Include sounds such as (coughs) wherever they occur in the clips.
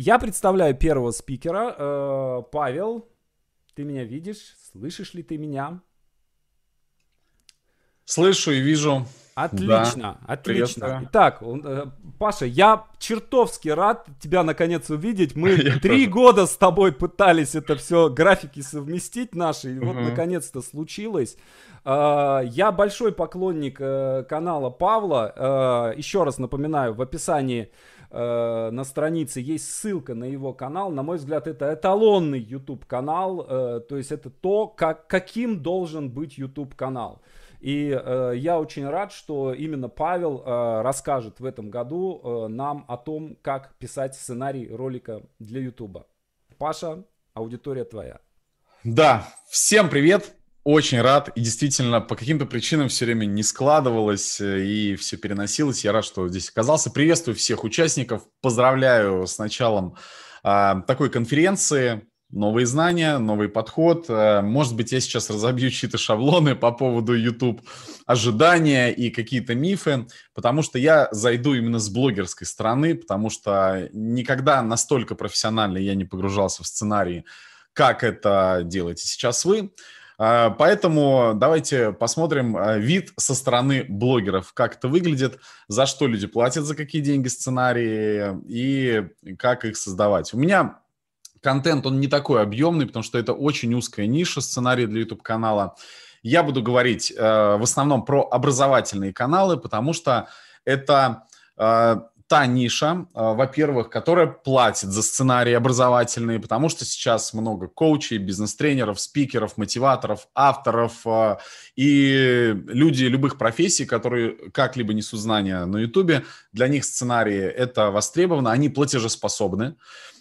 я представляю первого спикера. Э, Павел, ты меня видишь? Слышишь ли ты меня? Слышу и вижу. Отлично, да. отлично. Итак, э, Паша, я чертовски рад тебя наконец увидеть. Мы (laughs) три года с тобой пытались это все графики совместить наши, и вот наконец-то случилось. Э, я большой поклонник канала Павла. Еще раз напоминаю, в описании на странице есть ссылка на его канал. На мой взгляд, это эталонный YouTube канал. То есть это то, как, каким должен быть YouTube канал. И э, я очень рад, что именно Павел э, расскажет в этом году э, нам о том, как писать сценарий ролика для Ютуба. Паша, аудитория твоя. Да, всем привет. Очень рад. И действительно, по каким-то причинам все время не складывалось э, и все переносилось. Я рад, что здесь оказался. Приветствую всех участников. Поздравляю с началом э, такой конференции новые знания, новый подход. Э, может быть, я сейчас разобью чьи-то шаблоны по поводу YouTube, ожидания и какие-то мифы, потому что я зайду именно с блогерской стороны, потому что никогда настолько профессионально я не погружался в сценарии, как это делаете сейчас вы. Э, поэтому давайте посмотрим э, вид со стороны блогеров, как это выглядит, за что люди платят, за какие деньги сценарии и как их создавать. У меня контент, он не такой объемный, потому что это очень узкая ниша сценария для YouTube-канала. Я буду говорить э, в основном про образовательные каналы, потому что это э, та ниша, э, во-первых, которая платит за сценарии образовательные, потому что сейчас много коучей, бизнес-тренеров, спикеров, мотиваторов, авторов э, и люди любых профессий, которые как-либо несут знания на YouTube, для них сценарии это востребовано, они платежеспособны.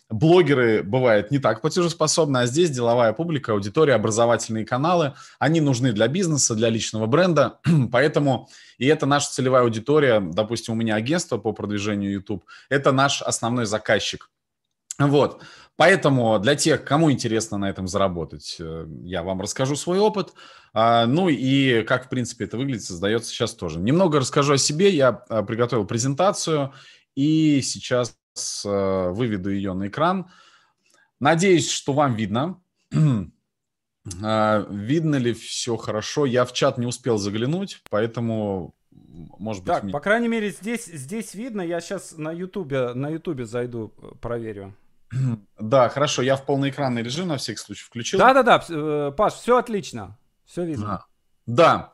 Блогеры, бывает, не так платежеспособны, а здесь деловая публика, аудитория, образовательные каналы, они нужны для бизнеса, для личного бренда, (clears throat) поэтому, и это наша целевая аудитория, допустим, у меня агентство по продвижению YouTube, это наш основной заказчик. Вот, поэтому для тех, кому интересно на этом заработать, э, я вам расскажу свой опыт, а, ну и как, в принципе, это выглядит, создается сейчас тоже. Немного расскажу о себе, я э, приготовил презентацию, и сейчас выведу ее на экран. Надеюсь, что вам видно. (clears throat) А, видно ли все хорошо? Я в чат не успел заглянуть, поэтому, может быть... Так, мне... по крайней мере, здесь, здесь видно. Я сейчас на Ютубе, на Ютубе зайду, э, проверю. (clears throat) Да, хорошо. Я в полноэкранный режим на всякий случай включил. Да-да-да, э, Паш, все отлично. Все видно. А, да.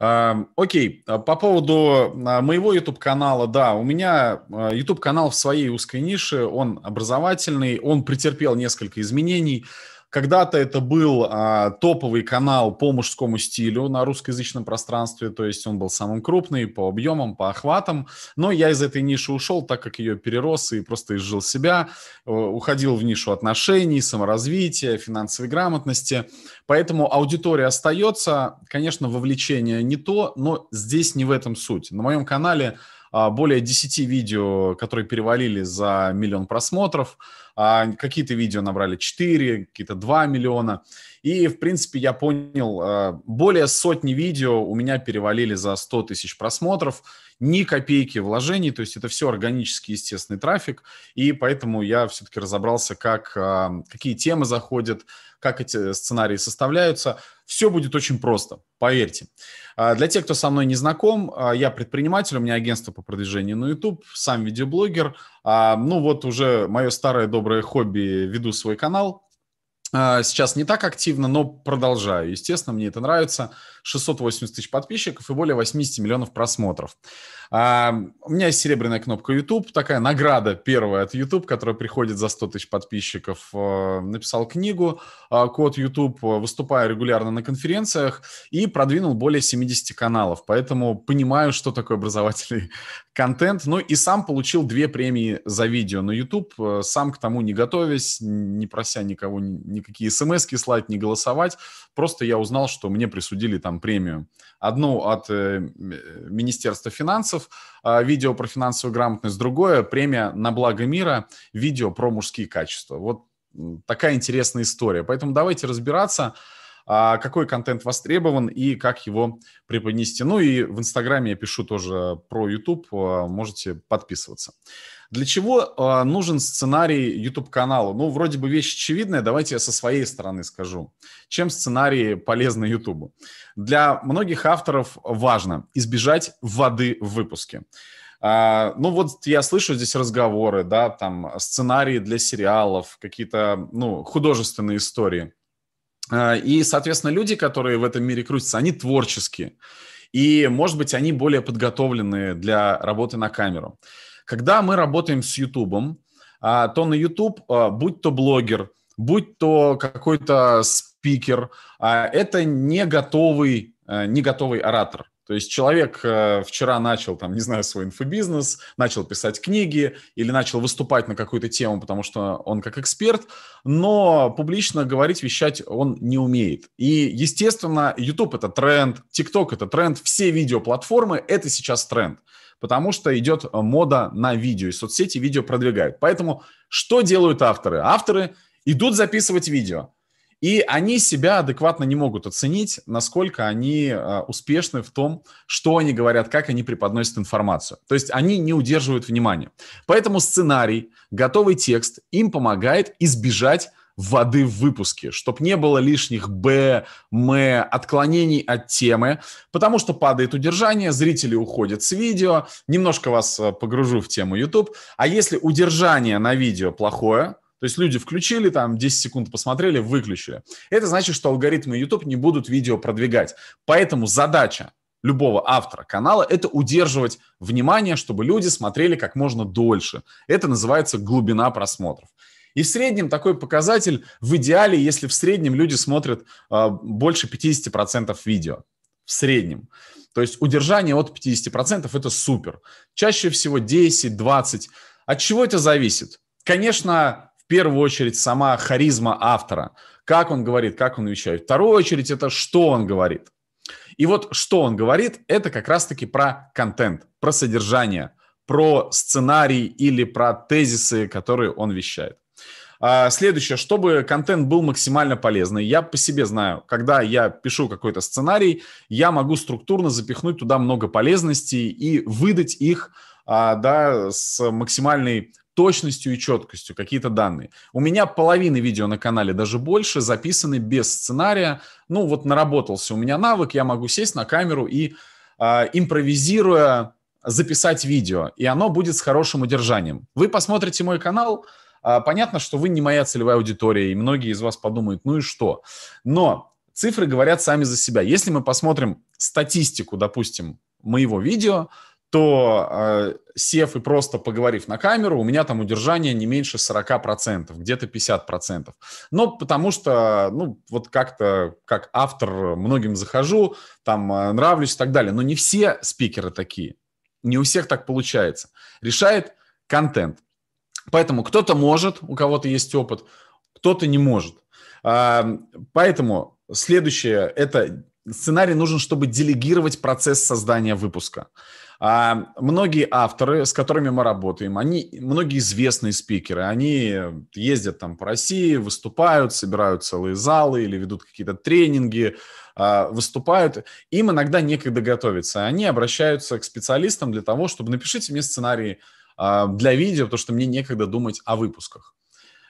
Окей, а по поводу а, моего YouTube-канала, да, у меня YouTube-канал в своей узкой нише, он образовательный, он претерпел несколько изменений. Когда-то это был а, топовый канал по мужскому стилю на русскоязычном пространстве, то есть он был самым крупный по объемам, по охватам, но я из этой ниши ушел, так как ее перерос и просто изжил себя, э, уходил в нишу отношений, саморазвития, финансовой грамотности, поэтому аудитория остается, конечно, вовлечение не то, но здесь не в этом суть. На моем канале более 10 видео, которые перевалили за миллион просмотров, а, какие-то видео набрали 4, какие-то 2 миллиона. И, в принципе, я понял, а, более сотни видео у меня перевалили за 100 тысяч просмотров, ни копейки вложений, то есть это все органический, естественный трафик, и поэтому я все-таки разобрался, как, какие темы заходят, как эти сценарии составляются. Все будет очень просто, поверьте. А, для тех, кто со мной не знаком, а, я предприниматель, у меня агентство по продвижению на YouTube, сам видеоблогер. А, ну вот уже мое старое доброе хобби, веду свой канал. Сейчас не так активно, но продолжаю. Естественно, мне это нравится. 680 тысяч подписчиков и более 80 миллионов просмотров. А, у меня есть серебряная кнопка YouTube, такая награда первая от YouTube, которая приходит за 100 тысяч подписчиков. А, написал книгу а, «Код YouTube», выступаю регулярно на конференциях и продвинул более 70 каналов, поэтому понимаю, что такое образовательный контент. Ну и сам получил две премии за видео на YouTube, сам к тому не готовясь, не прося никого никакие смс слать, не голосовать. Просто я узнал, что мне присудили там премию. Одну от э, Министерства финансов, э, видео про финансовую грамотность, другое премия на благо мира, видео про мужские качества. Вот такая интересная история. Поэтому давайте разбираться. А, какой контент востребован и как его преподнести. Ну и в Инстаграме я пишу тоже про YouTube, а, можете подписываться. Для чего э, нужен сценарий YouTube-каналу? Ну, вроде бы вещь очевидная, давайте я со своей стороны скажу. Чем сценарий полезны YouTube? Для многих авторов важно избежать воды в выпуске. Ну вот я слышу здесь разговоры, да, там сценарии для сериалов, какие-то, ну, художественные истории. Uh, и, соответственно, люди, которые в этом мире крутятся, они творческие. И, может быть, они более подготовлены для работы на камеру. Когда мы работаем с YouTube, а, то на YouTube, а, будь то блогер, будь то какой-то спикер, а, это не готовый, не готовый оратор. То есть человек вчера начал, там, не знаю, свой инфобизнес, начал писать книги или начал выступать на какую-то тему, потому что он как эксперт, но публично говорить, вещать он не умеет. И, естественно, YouTube — это тренд, TikTok — это тренд, все видеоплатформы — это сейчас тренд потому что идет э, мода на видео, и соцсети видео продвигают. Поэтому что делают авторы? Авторы идут записывать видео, и они себя адекватно не могут оценить, насколько они э, успешны в том, что они говорят, как они преподносят информацию. То есть они не удерживают внимания. Поэтому сценарий, готовый текст им помогает избежать воды в выпуске, чтобы не было лишних «б», «м», отклонений от темы, потому что падает удержание, зрители уходят с видео, немножко вас э, погружу в тему YouTube, а если удержание на видео плохое, то есть люди включили, там 10 секунд посмотрели, выключили. Это значит, что алгоритмы YouTube не будут видео продвигать. Поэтому задача любого автора канала – это удерживать внимание, чтобы люди смотрели как можно дольше. Это называется глубина просмотров. И в среднем такой показатель в идеале, если в среднем люди смотрят э, больше 50% видео. В среднем. То есть удержание от 50% это супер. Чаще всего 10-20. От чего это зависит? Конечно, первую очередь сама харизма автора. Как он говорит, как он вещает. Вторую очередь это что он говорит. И вот что он говорит, это как раз-таки про контент, про содержание, про сценарий или про тезисы, которые он вещает. А, следующее, чтобы контент был максимально полезный. Я по себе знаю, когда я пишу какой-то сценарий, я могу структурно запихнуть туда много полезностей и выдать их а, да, с максимальной точностью и четкостью какие-то данные. У меня половины видео на канале, даже больше, записаны без сценария. Ну вот наработался у меня навык, я могу сесть на камеру и э, импровизируя записать видео, и оно будет с хорошим удержанием. Вы посмотрите мой канал, а, понятно, что вы не моя целевая аудитория, и многие из вас подумают, ну и что? Но цифры говорят сами за себя. Если мы посмотрим статистику, допустим, моего видео, то э, сев и просто поговорив на камеру, у меня там удержание не меньше 40%, где-то 50%. Но потому что, ну, вот как-то, как автор многим захожу, там э, нравлюсь и так далее. Но не все спикеры такие. Не у всех так получается. Решает контент. Поэтому кто-то может, у кого-то есть опыт, кто-то не может. А, поэтому следующее – это сценарий нужен, чтобы делегировать процесс создания выпуска. А многие авторы, с которыми мы работаем, они, многие известные спикеры, они ездят там по России, выступают, собирают целые залы или ведут какие-то тренинги, а, выступают. Им иногда некогда готовиться. Они обращаются к специалистам для того, чтобы напишите мне сценарий а, для видео, потому что мне некогда думать о выпусках.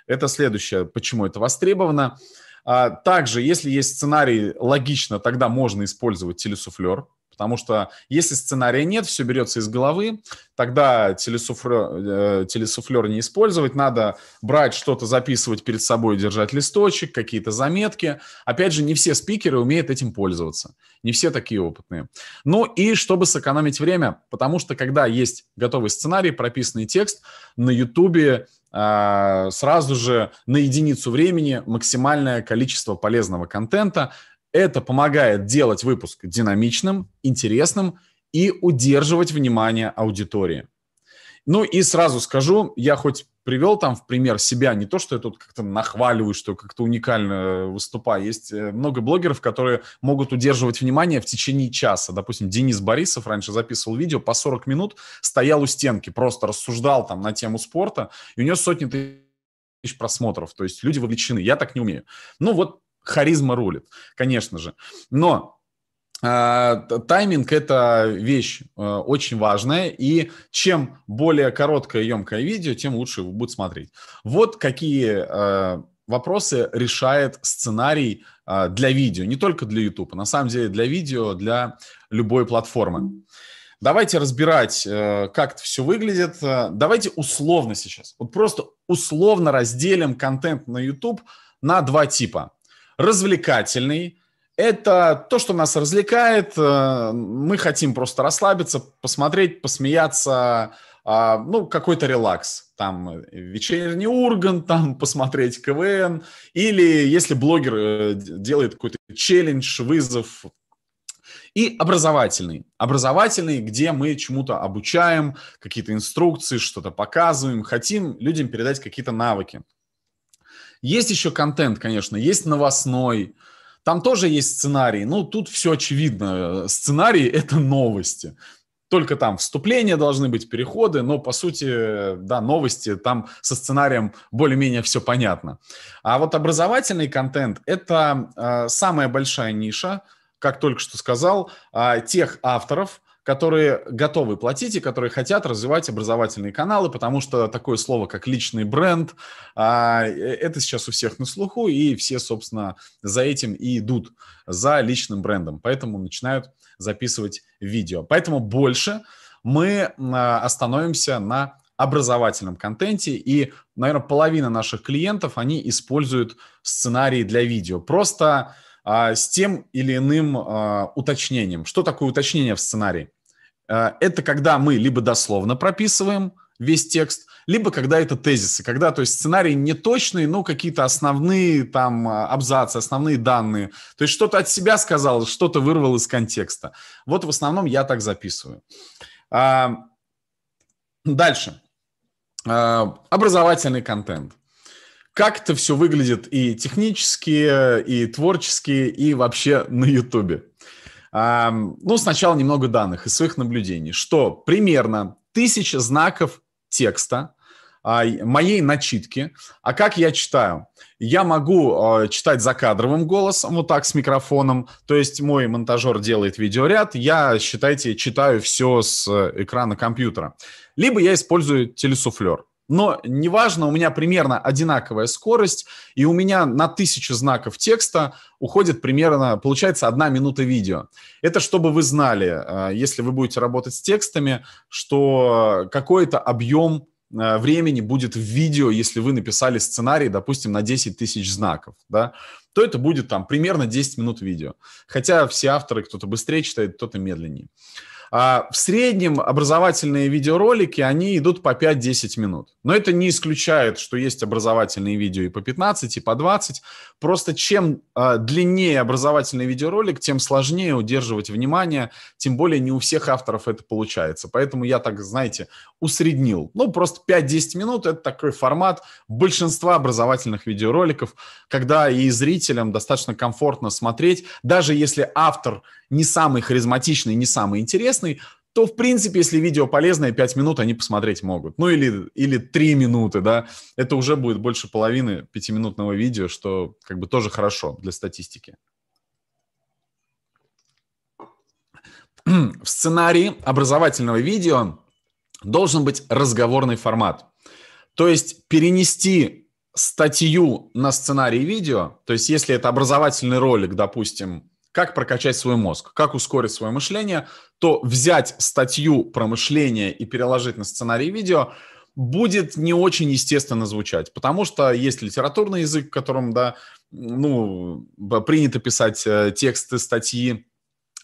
Это следующее, почему это востребовано. А, также, если есть сценарий логично, тогда можно использовать телесуфлер, потому что если сценария нет, все берется из головы, тогда телесуфлер, э, телесуфлер не использовать, надо брать что-то, записывать перед собой, держать листочек, какие-то заметки. Опять же, не все спикеры умеют этим пользоваться, не все такие опытные. Ну и чтобы сэкономить время, потому что когда есть готовый сценарий, прописанный текст, на YouTube а, сразу же на единицу времени максимальное количество полезного контента, это помогает делать выпуск динамичным, интересным и удерживать внимание аудитории. Ну и сразу скажу, я хоть привел там в пример себя, не то, что я тут как-то нахваливаю, что как-то уникально выступаю. Есть э, много блогеров, которые могут удерживать внимание в течение часа. Допустим, Денис Борисов раньше записывал видео по 40 минут, стоял у стенки, просто рассуждал там на тему спорта, и у него сотни тысяч просмотров. То есть люди вовлечены. Я так не умею. Ну вот харизма рулит, конечно же. Но а, тайминг – это вещь э, очень важная, и чем более короткое, емкое видео, тем лучше его будет смотреть. Вот какие э, вопросы решает сценарий э, для видео, не только для YouTube, на самом деле для видео, для любой платформы. Давайте разбирать, как это все выглядит. Давайте условно сейчас, вот просто условно разделим контент на YouTube на два типа. Развлекательный – это то, что нас развлекает. Э, мы хотим просто расслабиться, посмотреть, посмеяться, а, ну, какой-то релакс. Там вечерний урган, (laughs) там посмотреть КВН. Или если блогер э, делает какой-то челлендж, вызов. И образовательный. Образовательный, где мы чему-то обучаем, какие-то инструкции, что-то показываем, хотим людям передать какие-то навыки. Есть еще контент, конечно, есть новостной, там тоже есть сценарий. Ну, тут все очевидно. Сценарий – это новости. Только там вступления должны быть, переходы, но по сути, да, новости, там со сценарием более-менее все понятно. А вот образовательный контент – это э, самая большая ниша, как только что сказал, э, тех авторов, которые готовы платить и которые хотят развивать образовательные каналы, потому что такое слово, как личный бренд, а, э, это сейчас у всех на слуху, и все, собственно, за этим и идут, за личным брендом. Поэтому начинают записывать видео. Поэтому больше мы а, остановимся на образовательном контенте, и, наверное, половина наших клиентов, они используют сценарии для видео. Просто а, с тем или иным а, уточнением. Что такое уточнение в сценарии? А, это когда мы либо дословно прописываем весь текст, либо когда это тезисы, когда, то есть, сценарий не точный, но какие-то основные там абзацы, основные данные. То есть, что-то от себя сказал, что-то вырвал из контекста. Вот в основном я так записываю. Дальше. Образовательный контент как это все выглядит и технически, и творчески, и вообще на Ютубе. Ну, сначала немного данных из своих наблюдений, что примерно тысяча знаков текста а, моей начитки. А как я читаю? Я могу а, читать закадровым голосом, вот так с микрофоном. То есть мой монтажер делает видеоряд, я, считайте, читаю все с экрана компьютера. Либо я использую телесуфлер. Но неважно, у меня примерно одинаковая скорость, и у меня на тысячу знаков текста уходит примерно, получается, одна минута видео. Это чтобы вы знали, э, если вы будете работать с текстами, что какой-то объем э, времени будет в видео, если вы написали сценарий, допустим, на 10 тысяч знаков, да, то это будет там примерно 10 минут видео. Хотя все авторы, кто-то быстрее читает, кто-то медленнее. А в среднем образовательные видеоролики, они идут по 5-10 минут. Но это не исключает, что есть образовательные видео и по 15, и по 20. Просто чем э, длиннее образовательный видеоролик, тем сложнее удерживать внимание, тем более не у всех авторов это получается. Поэтому я так, знаете, усреднил. Ну, просто 5-10 минут – это такой формат большинства образовательных видеороликов, когда и зрителям достаточно комфортно смотреть, даже если автор не самый харизматичный, не самый интересный, то, в принципе, если видео полезное, 5 минут они посмотреть могут. Ну, или, или 3 минуты, да. Это уже будет больше половины пятиминутного видео, что как бы тоже хорошо для статистики. В сценарии образовательного видео должен быть разговорный формат. То есть перенести статью на сценарий видео, то есть если это образовательный ролик, допустим, как прокачать свой мозг, как ускорить свое мышление, то взять статью про мышление и переложить на сценарий видео будет не очень естественно звучать, потому что есть литературный язык, в котором, да, ну, принято писать э, тексты, статьи,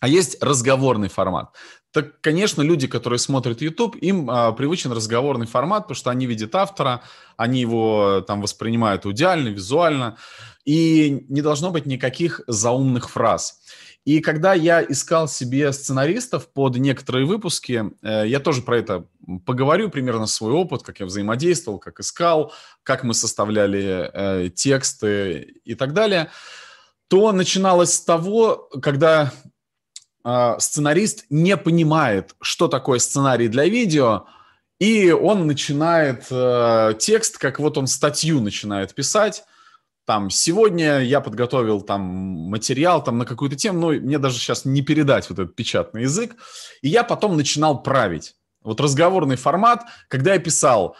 а есть разговорный формат. Так, конечно, люди, которые смотрят YouTube, им а, привычен разговорный формат, потому что они видят автора, они его там воспринимают идеально, визуально и не должно быть никаких заумных фраз. И когда я искал себе сценаристов под некоторые выпуски, э, я тоже про это поговорю, примерно свой опыт, как я взаимодействовал, как искал, как мы составляли э, тексты и так далее, то начиналось с того, когда э, сценарист не понимает, что такое сценарий для видео, и он начинает текст, как вот он статью начинает писать, там, сегодня я подготовил там материал там на какую-то тему, но мне даже сейчас не передать вот этот печатный язык. И я потом начинал править. Вот разговорный формат, когда я писал,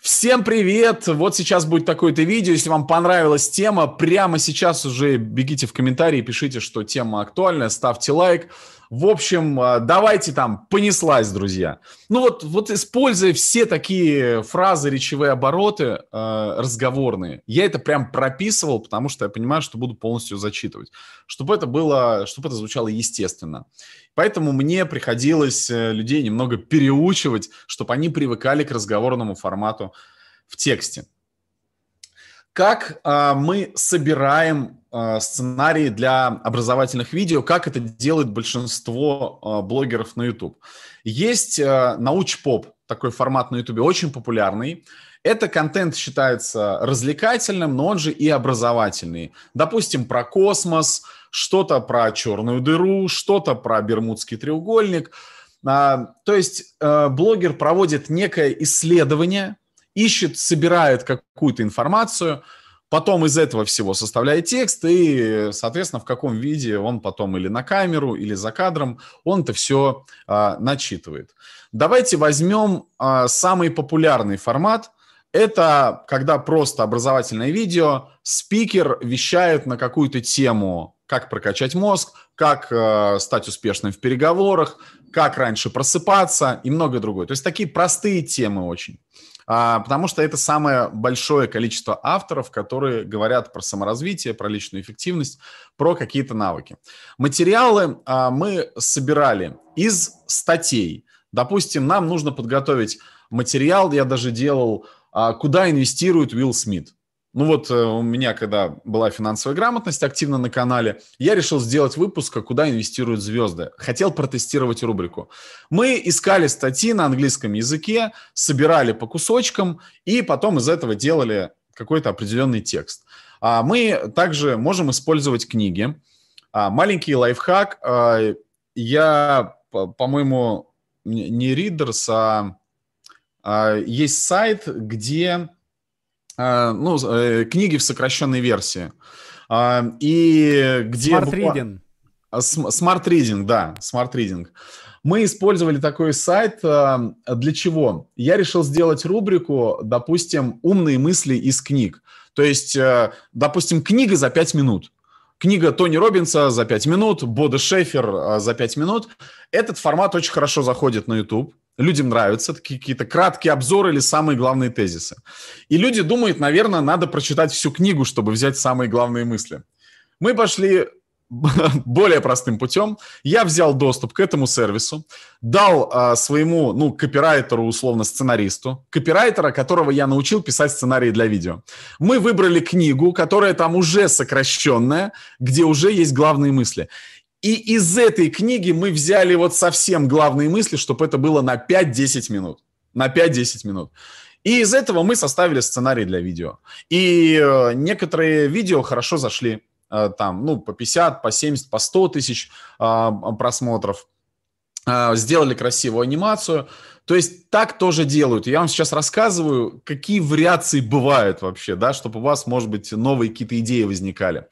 Всем привет! Вот сейчас будет такое-то видео. Если вам понравилась тема, прямо сейчас уже бегите в комментарии, пишите, что тема актуальная, ставьте лайк. В общем, а, давайте там, понеслась, друзья. Ну вот, вот используя все такие фразы, речевые обороты э, разговорные, я это прям прописывал, потому что я понимаю, что буду полностью зачитывать, чтобы это было, чтобы это звучало естественно. Поэтому мне приходилось э, людей немного переучивать, чтобы они привыкали к разговорному формату в тексте. Как э, мы собираем э, сценарии для образовательных видео, как это делает большинство э, блогеров на YouTube? Есть э, науч-поп, такой формат на YouTube, очень популярный. Это контент считается развлекательным, но он же и образовательный. Допустим, про космос, что-то про черную дыру, что-то про Бермудский треугольник. А, то есть э, блогер проводит некое исследование, ищет, собирает какую-то информацию, потом из этого всего составляет текст, и, соответственно, в каком виде он потом или на камеру, или за кадром, он это все а, начитывает. Давайте возьмем а, самый популярный формат. Это когда просто образовательное видео, спикер вещает на какую-то тему, как прокачать мозг, как э, стать успешным в переговорах, как раньше просыпаться и многое другое. То есть такие простые темы очень. А, потому что это самое большое количество авторов, которые говорят про саморазвитие, про личную эффективность, про какие-то навыки. Материалы а, мы собирали из статей. Допустим, нам нужно подготовить материал, я даже делал, а, куда инвестирует Уилл Смит. Ну вот э, у меня, когда была финансовая грамотность активно на канале, я решил сделать выпуск, куда инвестируют звезды. Хотел протестировать рубрику. Мы искали статьи на английском языке, собирали по кусочкам и потом из этого делали какой-то определенный текст. А мы также можем использовать книги. А, маленький лайфхак. А, я, по-моему, не Readers, а есть сайт, где ну, э, книги в сокращенной версии. А, и где... Reading. А, Reading, да, Reading. Мы использовали такой сайт для чего? Я решил сделать рубрику, допустим, «Умные мысли из книг». То есть, э, допустим, книга за 5 минут. Книга Тони Робинса за 5 минут, Бода Шефер за 5 минут. Этот формат очень хорошо заходит на YouTube людям нравятся какие-то краткие обзоры или самые главные тезисы. И люди думают, наверное, надо прочитать всю книгу, чтобы взять самые главные мысли. Мы пошли (laughs) более простым путем. Я взял доступ к этому сервису, дал а, своему, ну, копирайтеру, условно, сценаристу, копирайтера, которого я научил писать сценарии для видео. Мы выбрали книгу, которая там уже сокращенная, где уже есть главные мысли. И из этой книги мы взяли вот совсем главные мысли, чтобы это было на 5-10 минут. На 5-10 минут. И из этого мы составили сценарий для видео. И э, некоторые видео хорошо зашли. Э, там, ну, по 50, по 70, по 100 тысяч э, просмотров. Сделали красивую анимацию. То есть так тоже делают. Я вам сейчас рассказываю, какие вариации бывают вообще, да, чтобы у вас, может быть, новые какие-то идеи возникали.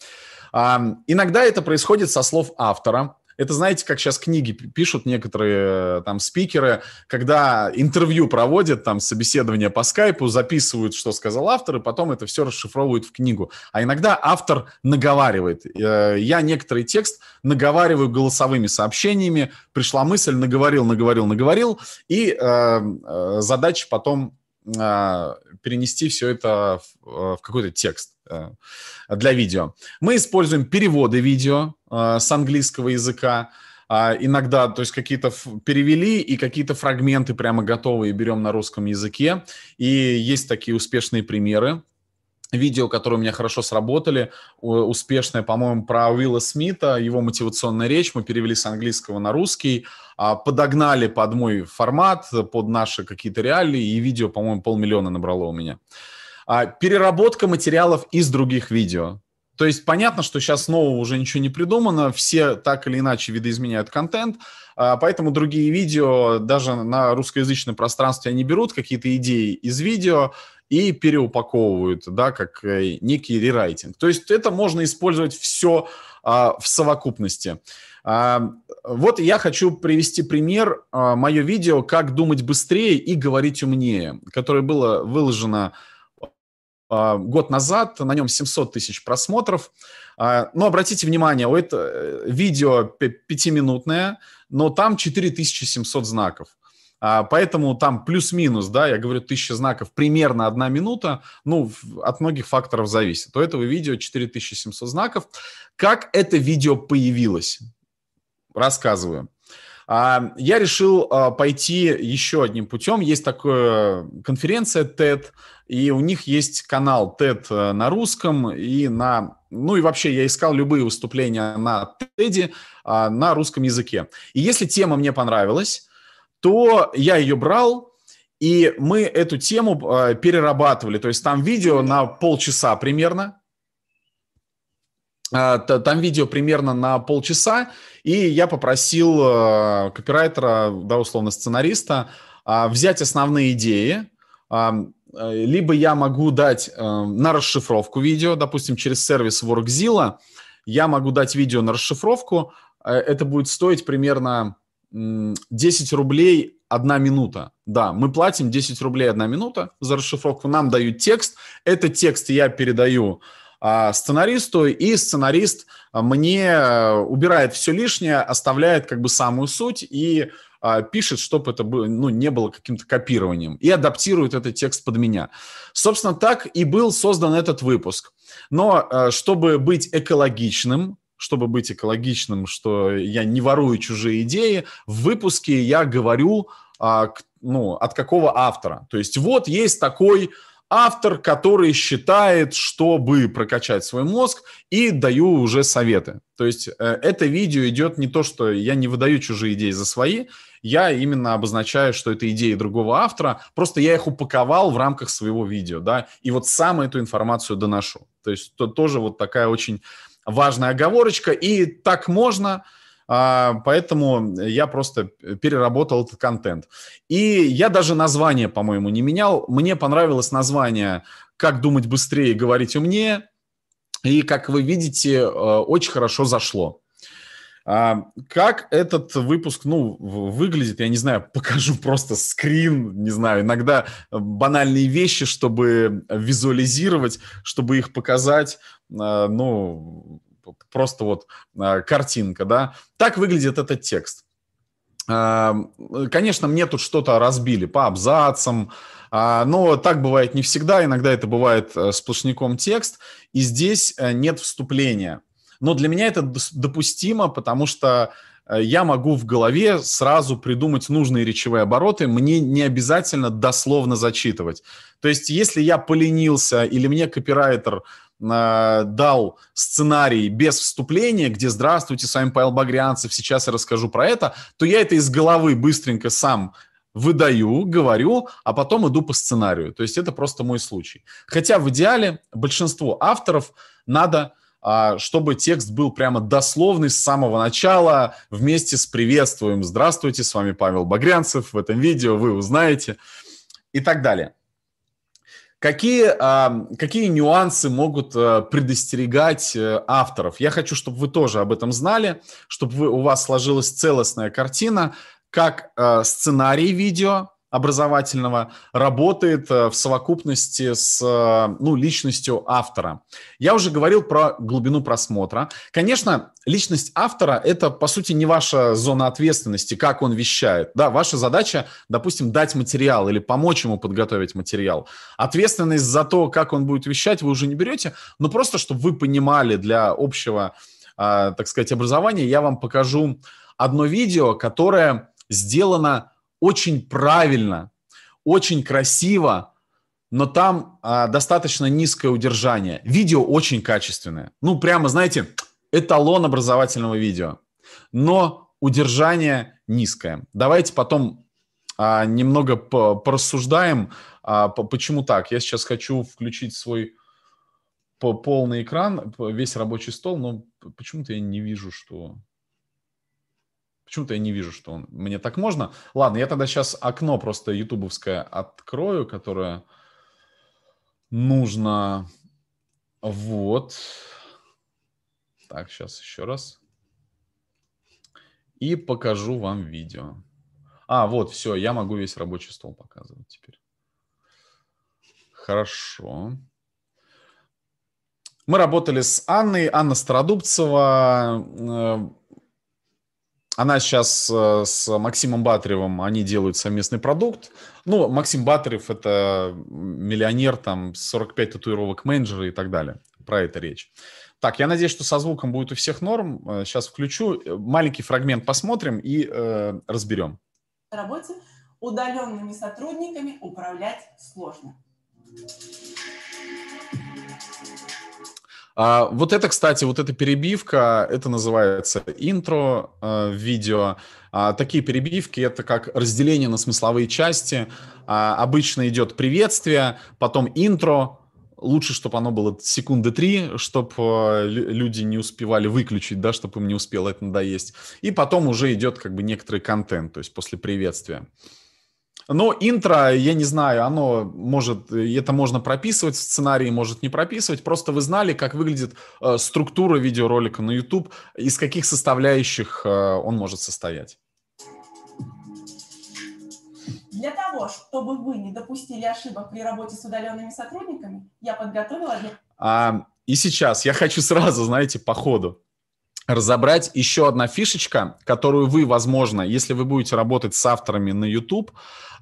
Иногда это происходит со слов автора. Это, знаете, как сейчас книги пишут некоторые э, там спикеры, когда интервью проводят, там собеседование по скайпу, записывают, что сказал автор, и потом это все расшифровывают в книгу. А иногда автор наговаривает. Э, я некоторый текст наговариваю голосовыми сообщениями, пришла мысль, наговорил, наговорил, наговорил, и э, задача потом перенести все это в какой-то текст. Э, для видео. Мы используем переводы видео э, с английского языка. А, иногда, то есть какие-то перевели и какие-то фрагменты прямо готовые берем на русском языке. И есть такие успешные примеры видео, которые у меня хорошо сработали, успешное, по-моему, про Уилла Смита, его мотивационная речь, мы перевели с английского на русский, а, подогнали под мой формат, под наши какие-то реалии, и видео, по-моему, полмиллиона набрало у меня. А, переработка материалов из других видео. То есть понятно, что сейчас нового уже ничего не придумано, все так или иначе видоизменяют контент, а, поэтому другие видео даже на русскоязычном пространстве они берут какие-то идеи из видео и переупаковывают, да, как э, некий рерайтинг. То есть это можно использовать все а, в совокупности. А, вот я хочу привести пример, а, мое видео «Как думать быстрее и говорить умнее», которое было выложено год назад, на нем 700 тысяч просмотров. А, но обратите внимание, это э, видео пятиминутное, но там 4700 знаков. А, поэтому там плюс-минус, да, я говорю, 1000 знаков, примерно одна минута, ну, от многих факторов зависит. У этого видео 4700 знаков. Как это видео появилось? Рассказываю. Я решил пойти еще одним путем. Есть такая конференция TED, и у них есть канал TED э, на русском и на... Ну и вообще я искал любые выступления на TED а, на русском языке. И если тема мне понравилась, то я ее брал, и мы эту тему перерабатывали. То есть там видео на полчаса примерно, а, там видео примерно на полчаса, и я попросил э, копирайтера, да, условно сценариста, а, взять основные идеи, Э, либо я могу дать э, на расшифровку видео, допустим, через сервис Workzilla, я могу дать видео на расшифровку, это будет стоить примерно 10 рублей одна минута. Да, мы платим 10 рублей одна минута за расшифровку, нам дают текст, этот текст я передаю а, сценаристу, и сценарист мне убирает все лишнее, оставляет как бы самую суть и а, пишет, чтобы это было, ну, не было каким-то копированием, и адаптирует этот текст под меня. Собственно, так и был создан этот выпуск. Но а, чтобы быть экологичным, чтобы быть экологичным, что я не ворую чужие идеи, в выпуске я говорю, а, ну, от какого автора. То есть вот есть такой автор, который считает, чтобы прокачать свой мозг, и даю уже советы. То есть э, это видео идет не то, что я не выдаю чужие идеи за свои, я именно обозначаю, что это идеи другого автора, просто я их упаковал в рамках своего видео, да, и вот сам эту информацию доношу. То есть то, тоже вот такая очень важная оговорочка, и так можно, поэтому я просто переработал этот контент. И я даже название, по-моему, не менял. Мне понравилось название «Как думать быстрее и говорить умнее». И, как вы видите, э, очень хорошо зашло. А, как этот выпуск, ну, выглядит, я не знаю, (laughs) покажу просто скрин, не знаю, иногда банальные вещи, чтобы визуализировать, чтобы их показать, а, ну, просто вот а, картинка, да. Так выглядит этот текст. Конечно, мне тут что-то разбили по абзацам, но так бывает не всегда, иногда это бывает э, сплошняком текст, и здесь э, нет вступления. Но для меня это допустимо, потому что э, я могу в голове сразу придумать нужные речевые обороты, мне не обязательно дословно зачитывать. То есть, если я поленился или мне копирайтер э, дал сценарий без вступления, где «Здравствуйте, с вами Павел Багрянцев, сейчас я расскажу про это», то я это из головы быстренько сам выдаю, говорю, а потом иду по сценарию. То есть это просто мой случай. Хотя в идеале большинству авторов надо а, чтобы текст был прямо дословный с самого начала, вместе с приветствуем. Здравствуйте, с вами Павел Багрянцев. В этом видео вы узнаете и так далее. Какие, какие нюансы могут а, предостерегать э, авторов? Я хочу, чтобы вы тоже об этом знали, чтобы вы, у вас сложилась целостная картина, как сценарий видео, образовательного работает э, в совокупности с э, ну, личностью автора. Я уже говорил про глубину просмотра. Конечно, личность автора – это, по сути, не ваша зона ответственности, как он вещает. Да, ваша задача, допустим, дать материал или помочь ему подготовить материал. Ответственность за то, как он будет вещать, вы уже не берете, но просто, чтобы вы понимали для общего, а, так сказать, образования, я вам покажу одно видео, которое сделано очень правильно, очень красиво, но там а, достаточно низкое удержание. Видео очень качественное. Ну, прямо, знаете, эталон образовательного видео. Но удержание низкое. Давайте потом а, немного порассуждаем, а, почему так. Я сейчас хочу включить свой полный экран, весь рабочий стол, но почему-то я не вижу, что Почему-то я не вижу, что он... мне так можно. Ладно, я тогда сейчас окно просто ютубовское открою, которое... нужно вот. Так, сейчас еще раз. И покажу вам видео. А, вот, все, я могу весь рабочий стол показывать теперь. Хорошо. Мы работали с Анной. Анна Стародубцева. Э, она сейчас э, с Максимом Батаревым, они делают совместный продукт. Ну, Максим Батарев – это миллионер, там, 45 татуировок менеджера и так далее. Про это речь. Так, я надеюсь, что со звуком будет у всех норм. Сейчас э, включу. Маленький фрагмент посмотрим и э, разберем. На работе удаленными сотрудниками управлять сложно. А, вот это, кстати, вот эта перебивка, это называется интро э, видео. А, такие перебивки это как разделение на смысловые части. А, обычно идет приветствие, потом интро. Лучше, чтобы оно было секунды три, чтобы э, люди не успевали выключить, да, чтобы им не успело это надоесть. И потом уже идет как бы некоторый контент, то есть после приветствия. Но интро, я не знаю, оно может, это можно прописывать в сценарии, может не прописывать. Просто вы знали, как выглядит э, структура видеоролика на YouTube, из каких составляющих э, он может состоять. Для того, чтобы вы не допустили ошибок при работе с удаленными сотрудниками, я подготовила... А, и сейчас я хочу сразу, знаете, по ходу разобрать еще одна фишечка, которую вы, возможно, если вы будете работать с авторами на YouTube,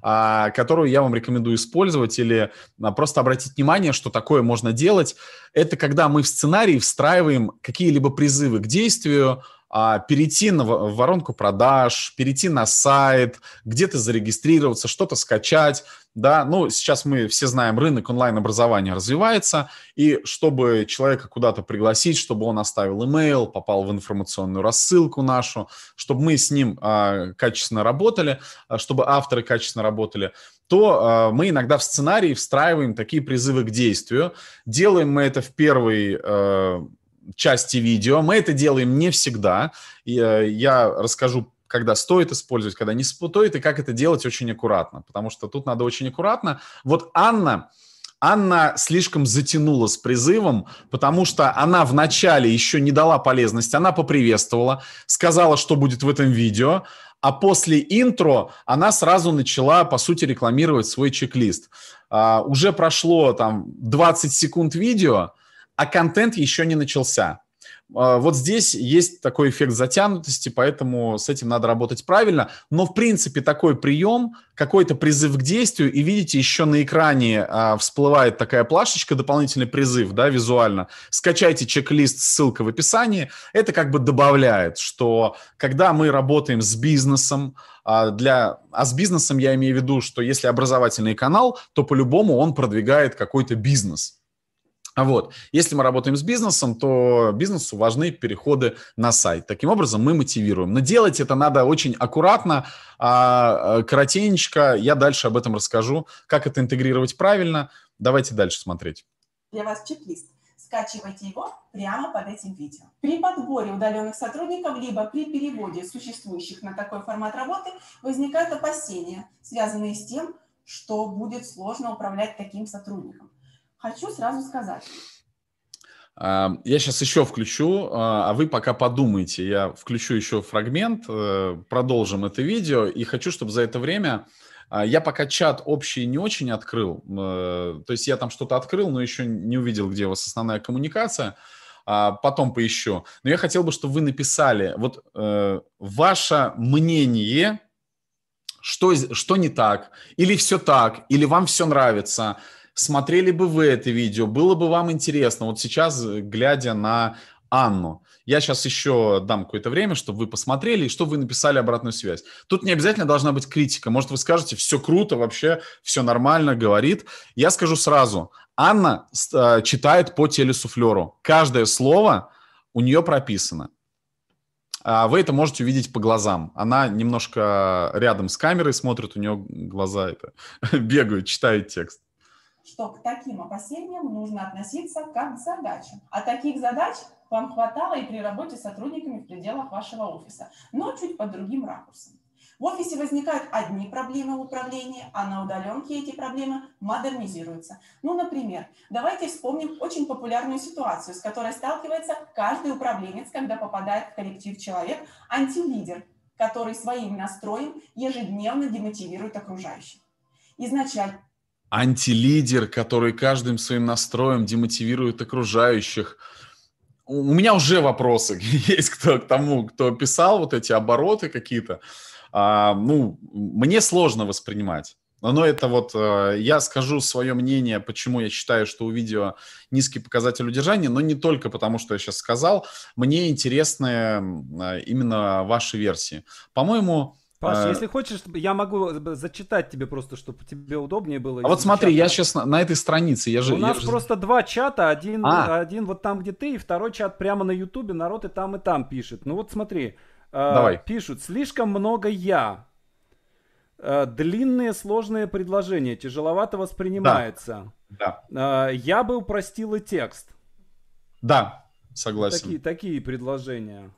а, которую я вам рекомендую использовать или а, просто обратить внимание, что такое можно делать. Это когда мы в сценарии встраиваем какие-либо призывы к действию, перейти на воронку продаж, перейти на сайт, где-то зарегистрироваться, что-то скачать, да, ну, сейчас мы все знаем, рынок онлайн-образования развивается, и чтобы человека куда-то пригласить, чтобы он оставил имейл, попал в информационную рассылку нашу, чтобы мы с ним э, качественно работали, чтобы авторы качественно работали, то э, мы иногда в сценарии встраиваем такие призывы к действию. Делаем мы это в первой э, части видео. Мы это делаем не всегда. Э, я расскажу когда стоит использовать, когда не стоит, и как это делать очень аккуратно, потому что тут надо очень аккуратно. Вот Анна, Анна слишком затянула с призывом, потому что она вначале еще не дала полезность, она поприветствовала, сказала, что будет в этом видео, а после интро она сразу начала, по сути, рекламировать свой чек-лист. А, уже прошло там 20 секунд видео, а контент еще не начался. А, вот здесь есть такой эффект затянутости, поэтому с этим надо работать правильно. Но, в принципе, такой прием, какой-то призыв к действию, и видите, еще на экране а, всплывает такая плашечка, дополнительный призыв, да, визуально. Скачайте чек-лист, ссылка в описании. Это как бы добавляет, что когда мы работаем с бизнесом, а, для... А с бизнесом я имею в виду, что если образовательный канал, то по-любому он продвигает какой-то бизнес. А вот, если мы работаем с бизнесом, то бизнесу важны переходы на сайт. Таким образом, мы мотивируем. Но делать это надо очень аккуратно, а, коротенько. Я дальше об этом расскажу, как это интегрировать правильно. Давайте дальше смотреть. Для вас чек-лист. Скачивайте его прямо под этим видео. При подборе удаленных сотрудников, либо при переводе существующих на такой формат работы возникают опасения, связанные с тем, что будет сложно управлять таким сотрудником. Хочу сразу сказать. А, я сейчас еще включу, а, а вы пока подумайте. Я включу еще фрагмент, э, продолжим это видео. И хочу, чтобы за это время... А, я пока чат общий не очень открыл. Э, то есть я там что-то открыл, но еще не увидел, где у вас основная коммуникация. Потом поищу. Но я хотел бы, чтобы вы написали вот э, ваше мнение, что, что не так, или все так, или вам все нравится – смотрели бы вы это видео, было бы вам интересно, вот сейчас, глядя на Анну, я сейчас еще дам какое-то время, чтобы вы посмотрели и чтобы вы написали обратную связь. Тут не обязательно должна быть критика. Может, вы скажете, все круто, вообще все нормально, говорит. Я скажу сразу, Анна э, читает по телесуфлеру. Каждое слово у нее прописано. А вы это можете увидеть по глазам. Она немножко рядом с камерой смотрит, у нее глаза это (laughs) бегают, читает текст что к таким опасениям нужно относиться как к задачам. А таких задач вам хватало и при работе с сотрудниками в пределах вашего офиса, но чуть под другим ракурсом. В офисе возникают одни проблемы в управлении, а на удаленке эти проблемы модернизируются. Ну, например, давайте вспомним очень популярную ситуацию, с которой сталкивается каждый управленец, когда попадает в коллектив человек, антилидер, который своим настроем ежедневно демотивирует окружающих. Изначально антилидер, который каждым своим настроем демотивирует окружающих. У меня уже вопросы (laughs) есть кто, к тому, кто писал вот эти обороты какие-то а, ну, мне сложно воспринимать. Но это вот, э, я скажу свое мнение, почему я считаю, что у видео низкий показатель удержания, но не только потому, что я сейчас сказал. Мне интересны э, именно ваши версии. По-моему, Паш, а, если хочешь, я могу зачитать тебе просто, чтобы тебе удобнее было. А вот смотри, чата. я сейчас на, на этой странице, я же... У нас же... просто два чата, один, а. один вот там, где ты, и второй чат прямо на Ютубе, народ и там, и там пишет. Ну вот смотри, а, Давай. Пишут, слишком много «я». А, длинные сложные предложения, тяжеловато воспринимается. Да. да. Я бы упростил и текст. Да, согласен. Такие, такие предложения.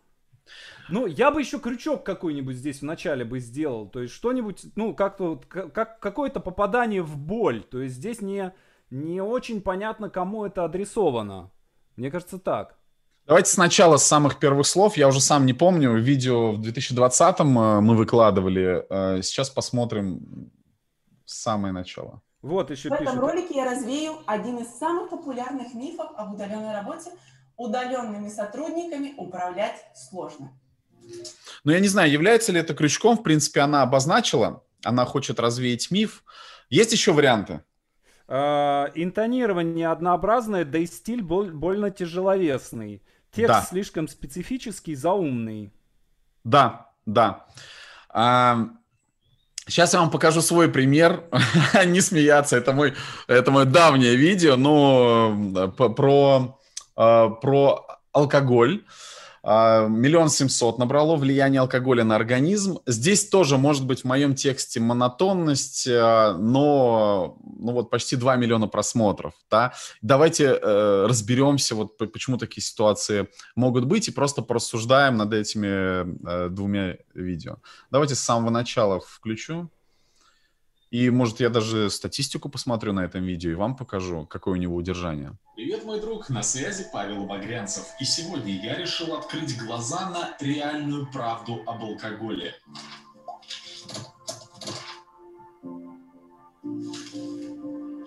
Ну, я бы еще крючок какой-нибудь здесь вначале бы сделал. То есть что-нибудь, ну, как-то, как, какое-то попадание в боль. То есть здесь не, не очень понятно, кому это адресовано. Мне кажется, так. Давайте сначала с самых первых слов. Я уже сам не помню. Видео в 2020-м э, мы выкладывали. Э, сейчас посмотрим самое начало. Вот еще В пишут. этом ролике я развею один из самых популярных мифов об удаленной работе. Удаленными сотрудниками управлять сложно. Ну, я не знаю, является ли это крючком. В принципе, она обозначила. Она хочет развеять миф. Есть еще варианты? Uh, интонирование однообразное, да и стиль боль, больно тяжеловесный. Текст да. слишком специфический, заумный. Да, да. А, сейчас я вам покажу свой пример. (laughs) Не смеяться, это мой, это мое давнее видео, но про, а, про алкоголь. А, миллион семьсот набрало влияние алкоголя на организм. Здесь тоже может быть в моем тексте монотонность, а, но ну вот почти 2 миллиона просмотров. Да? Давайте э, разберемся, вот почему такие ситуации могут быть, и просто порассуждаем над этими э, двумя видео. Давайте с самого начала включу. И, может, я даже статистику посмотрю на этом видео и вам покажу, какое у него удержание. Привет, мой друг, на связи Павел Багрянцев. И сегодня я решил открыть глаза на реальную правду об алкоголе.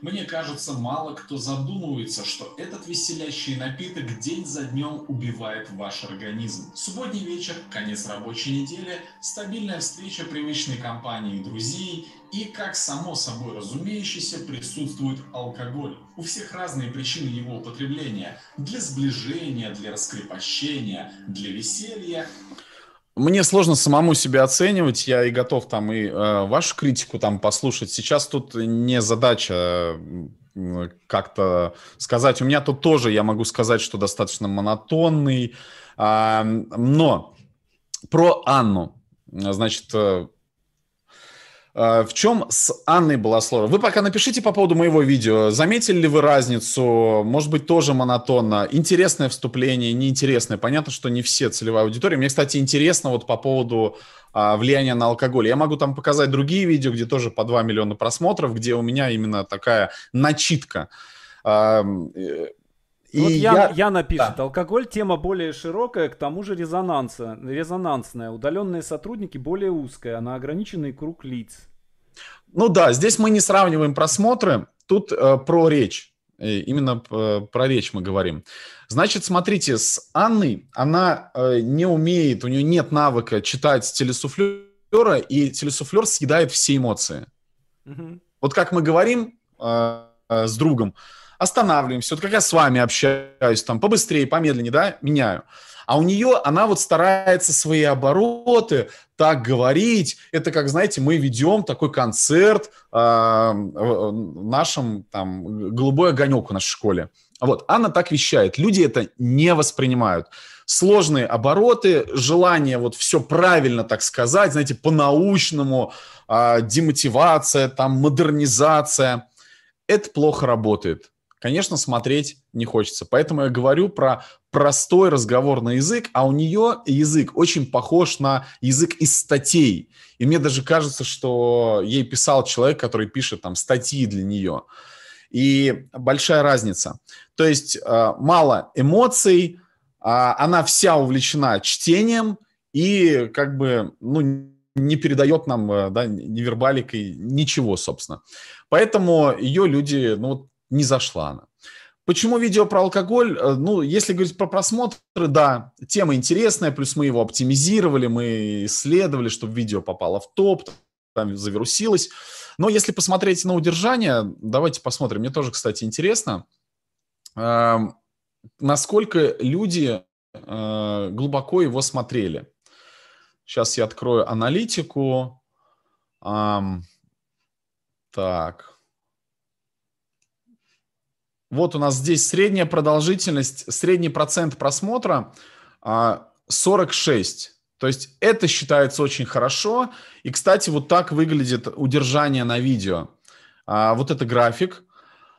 Мне кажется, мало кто задумывается, что этот веселящий напиток день за днем убивает ваш организм. Субботний вечер, конец рабочей недели, стабильная встреча привычной компании и друзей и, как само собой разумеющееся, присутствует алкоголь. У всех разные причины его употребления. Для сближения, для раскрепощения, для веселья мне сложно самому себя оценивать, я и готов там и э, вашу критику там послушать. Сейчас тут не задача как-то сказать. У меня тут тоже, я могу сказать, что достаточно монотонный. Э, но про Анну. Значит, Э, в чем с Анной была сложно? Вы пока напишите по поводу моего видео. Заметили ли вы разницу? Может быть, тоже монотонно. Интересное вступление, неинтересное. Понятно, что не все целевая аудитория. Мне, кстати, интересно вот по поводу а, влияния на алкоголь. Я могу там показать другие видео, где тоже по 2 миллиона просмотров, где у меня именно такая начитка. А, и вот я, я... Яна пишет, да. алкоголь тема более широкая, к тому же резонанса, резонансная. Удаленные сотрудники более узкая, она ограниченный круг лиц. Ну да, здесь мы не сравниваем просмотры, тут э, про речь. Именно э, про речь мы говорим. Значит, смотрите, с Анной она э, не умеет, у нее нет навыка читать телесуфлера, и телесуфлер съедает все эмоции. Угу. Вот как мы говорим э, э, с другом, останавливаемся, вот как я с вами общаюсь, там, побыстрее, помедленнее, да, меняю. А у нее, она вот старается свои обороты так говорить. Это как, знаете, мы ведем такой концерт э, нашем, там, голубой огонек в нашей школе. Вот, Анна так вещает. Люди это не воспринимают. Сложные обороты, желание вот все правильно так сказать, знаете, по-научному, э, демотивация, там, модернизация. Это плохо работает конечно, смотреть не хочется. Поэтому я говорю про простой разговорный язык, а у нее язык очень похож на язык из статей. И мне даже кажется, что ей писал человек, который пишет там статьи для нее. И большая разница. То есть э, мало эмоций, а она вся увлечена чтением и как бы ну, не передает нам э, да, невербаликой ничего, собственно. Поэтому ее люди, ну, не зашла она. Почему видео про алкоголь? Э, ну, если говорить про просмотры, да, тема интересная, плюс мы его оптимизировали, мы исследовали, чтобы видео попало в топ, там завирусилось. Но если посмотреть на удержание, давайте посмотрим. Мне тоже, кстати, интересно, э, насколько люди э, глубоко его смотрели. Сейчас я открою аналитику. Эм, так. Вот у нас здесь средняя продолжительность, средний процент просмотра 46. А, То есть это считается очень хорошо. И, кстати, вот так выглядит удержание на видео. А, вот это график.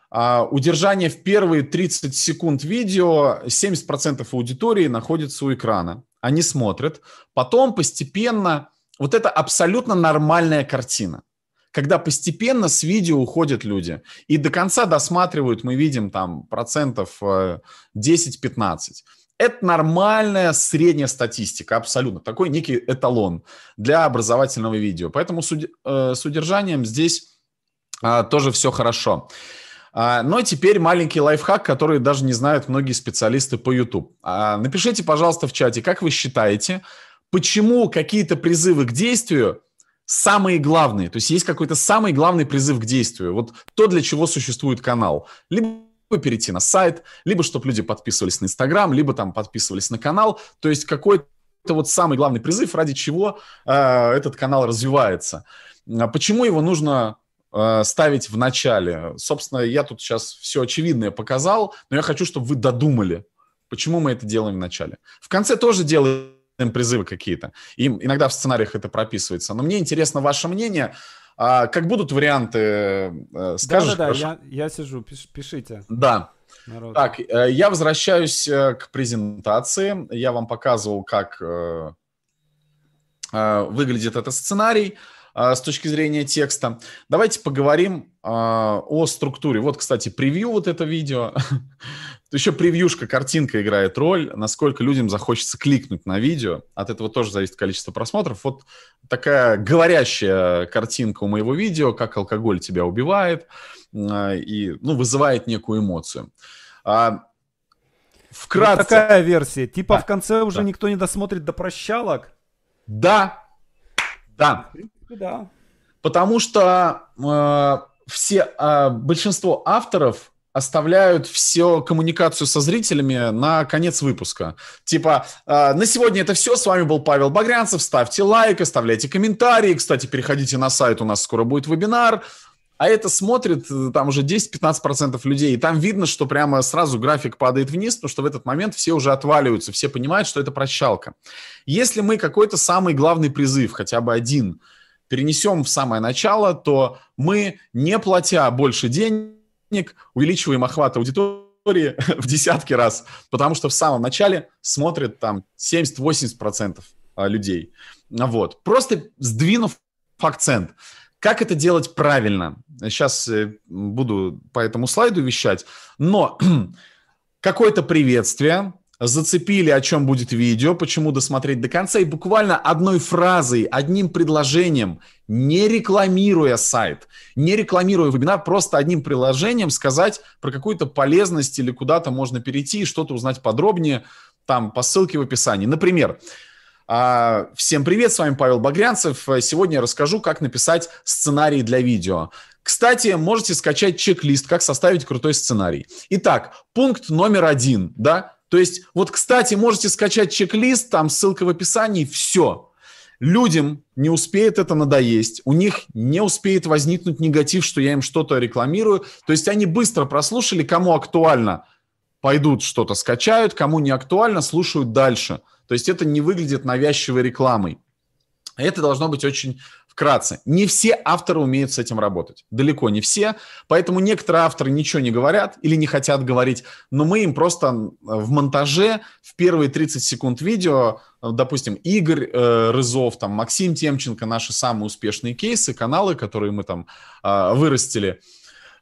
А, удержание в первые 30 секунд видео 70% аудитории находится у экрана. Они смотрят. Потом постепенно... Вот это абсолютно нормальная картина когда постепенно с видео уходят люди. И до конца досматривают, мы видим там процентов 10-15. Э, Это нормальная средняя статистика, абсолютно. Такой некий эталон для образовательного видео. Поэтому с, э, с удержанием здесь а, тоже все хорошо. А, но теперь маленький лайфхак, который даже не знают многие специалисты по YouTube. А, напишите, пожалуйста, в чате, как вы считаете, почему какие-то призывы к действию самые главные. То есть есть какой-то самый главный призыв к действию. Вот то, для чего существует канал. Либо перейти на сайт, либо чтобы люди подписывались на Инстаграм, либо там подписывались на канал. То есть какой-то вот самый главный призыв, ради чего э, этот канал развивается. А почему его нужно э, ставить в начале? Собственно, я тут сейчас все очевидное показал, но я хочу, чтобы вы додумали, почему мы это делаем в начале. В конце тоже делаем призывы какие-то. И иногда в сценариях это прописывается. Но мне интересно ваше мнение. А, как будут варианты? Э, скажешь? Да, да, да, я, я сижу, пиш, пишите. Да. Народ. Так, э, я возвращаюсь э, к презентации. Я вам показывал, как выглядит этот сценарий с точки зрения текста. Давайте поговорим о структуре. Вот, кстати, превью вот это видео. (laughs) Еще превьюшка, картинка играет роль, насколько людям захочется кликнуть на видео. От этого тоже зависит количество просмотров. Вот такая говорящая картинка у моего видео, как алкоголь тебя убивает а, и ну, вызывает некую эмоцию. А, вкратце. Вот такая версия. Типа да, в конце уже да. никто не досмотрит до прощалок. Да, да. Да. Потому что э, все, э, большинство авторов оставляют все коммуникацию со зрителями на конец выпуска. Типа, э, на сегодня это все. С вами был Павел Багрянцев. Ставьте лайк, оставляйте комментарии. Кстати, переходите на сайт, у нас скоро будет вебинар. А это смотрит э, там уже 10-15% людей. И там видно, что прямо сразу график падает вниз, потому что в этот момент все уже отваливаются, все понимают, что это прощалка. Если мы какой-то самый главный призыв, хотя бы один, перенесем в самое начало, то мы, не платя больше денег, увеличиваем охват аудитории (laughs) в десятки раз, потому что в самом начале смотрят там 70-80% а, людей. Вот. Просто сдвинув акцент. Как это делать правильно? Сейчас э, буду по этому слайду вещать, но (clears throat) какое-то приветствие, зацепили, о чем будет видео, почему досмотреть до конца, и буквально одной фразой, одним предложением, не рекламируя сайт, не рекламируя вебинар, просто одним приложением сказать про какую-то полезность или куда-то можно перейти и что-то узнать подробнее, там, по ссылке в описании. Например, а, Всем привет, с вами Павел Багрянцев. Сегодня я расскажу, как написать сценарий для видео. Кстати, можете скачать чек-лист, как составить крутой сценарий. Итак, пункт номер один, да, то есть, вот, кстати, можете скачать чек-лист, там ссылка в описании, все. Людям не успеет это надоесть, у них не успеет возникнуть негатив, что я им что-то рекламирую. То есть они быстро прослушали, кому актуально, пойдут что-то скачают, кому не актуально, слушают дальше. То есть это не выглядит навязчивой рекламой. Это должно быть очень вкратце, не все авторы умеют с этим работать. Далеко не все. Поэтому некоторые авторы ничего не говорят или не хотят говорить, но мы им просто в монтаже в первые 30 секунд видео, допустим, Игорь э, Рызов, там, Максим Темченко, наши самые успешные кейсы, каналы, которые мы там э, вырастили,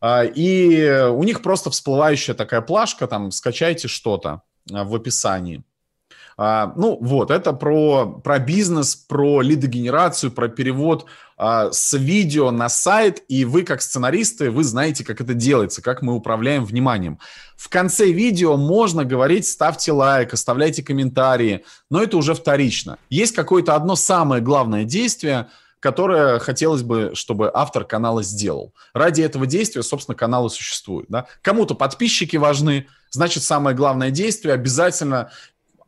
э, и у них просто всплывающая такая плашка, там, скачайте что-то э, в описании. А, ну вот, это про, про бизнес, про лидогенерацию, про перевод а, с видео на сайт, и вы как сценаристы, вы знаете, как это делается, как мы управляем вниманием. В конце видео можно говорить, ставьте лайк, оставляйте комментарии, но это уже вторично. Есть какое-то одно самое главное действие, которое хотелось бы, чтобы автор канала сделал. Ради этого действия, собственно, каналы существуют. Да? Кому-то подписчики важны, значит, самое главное действие обязательно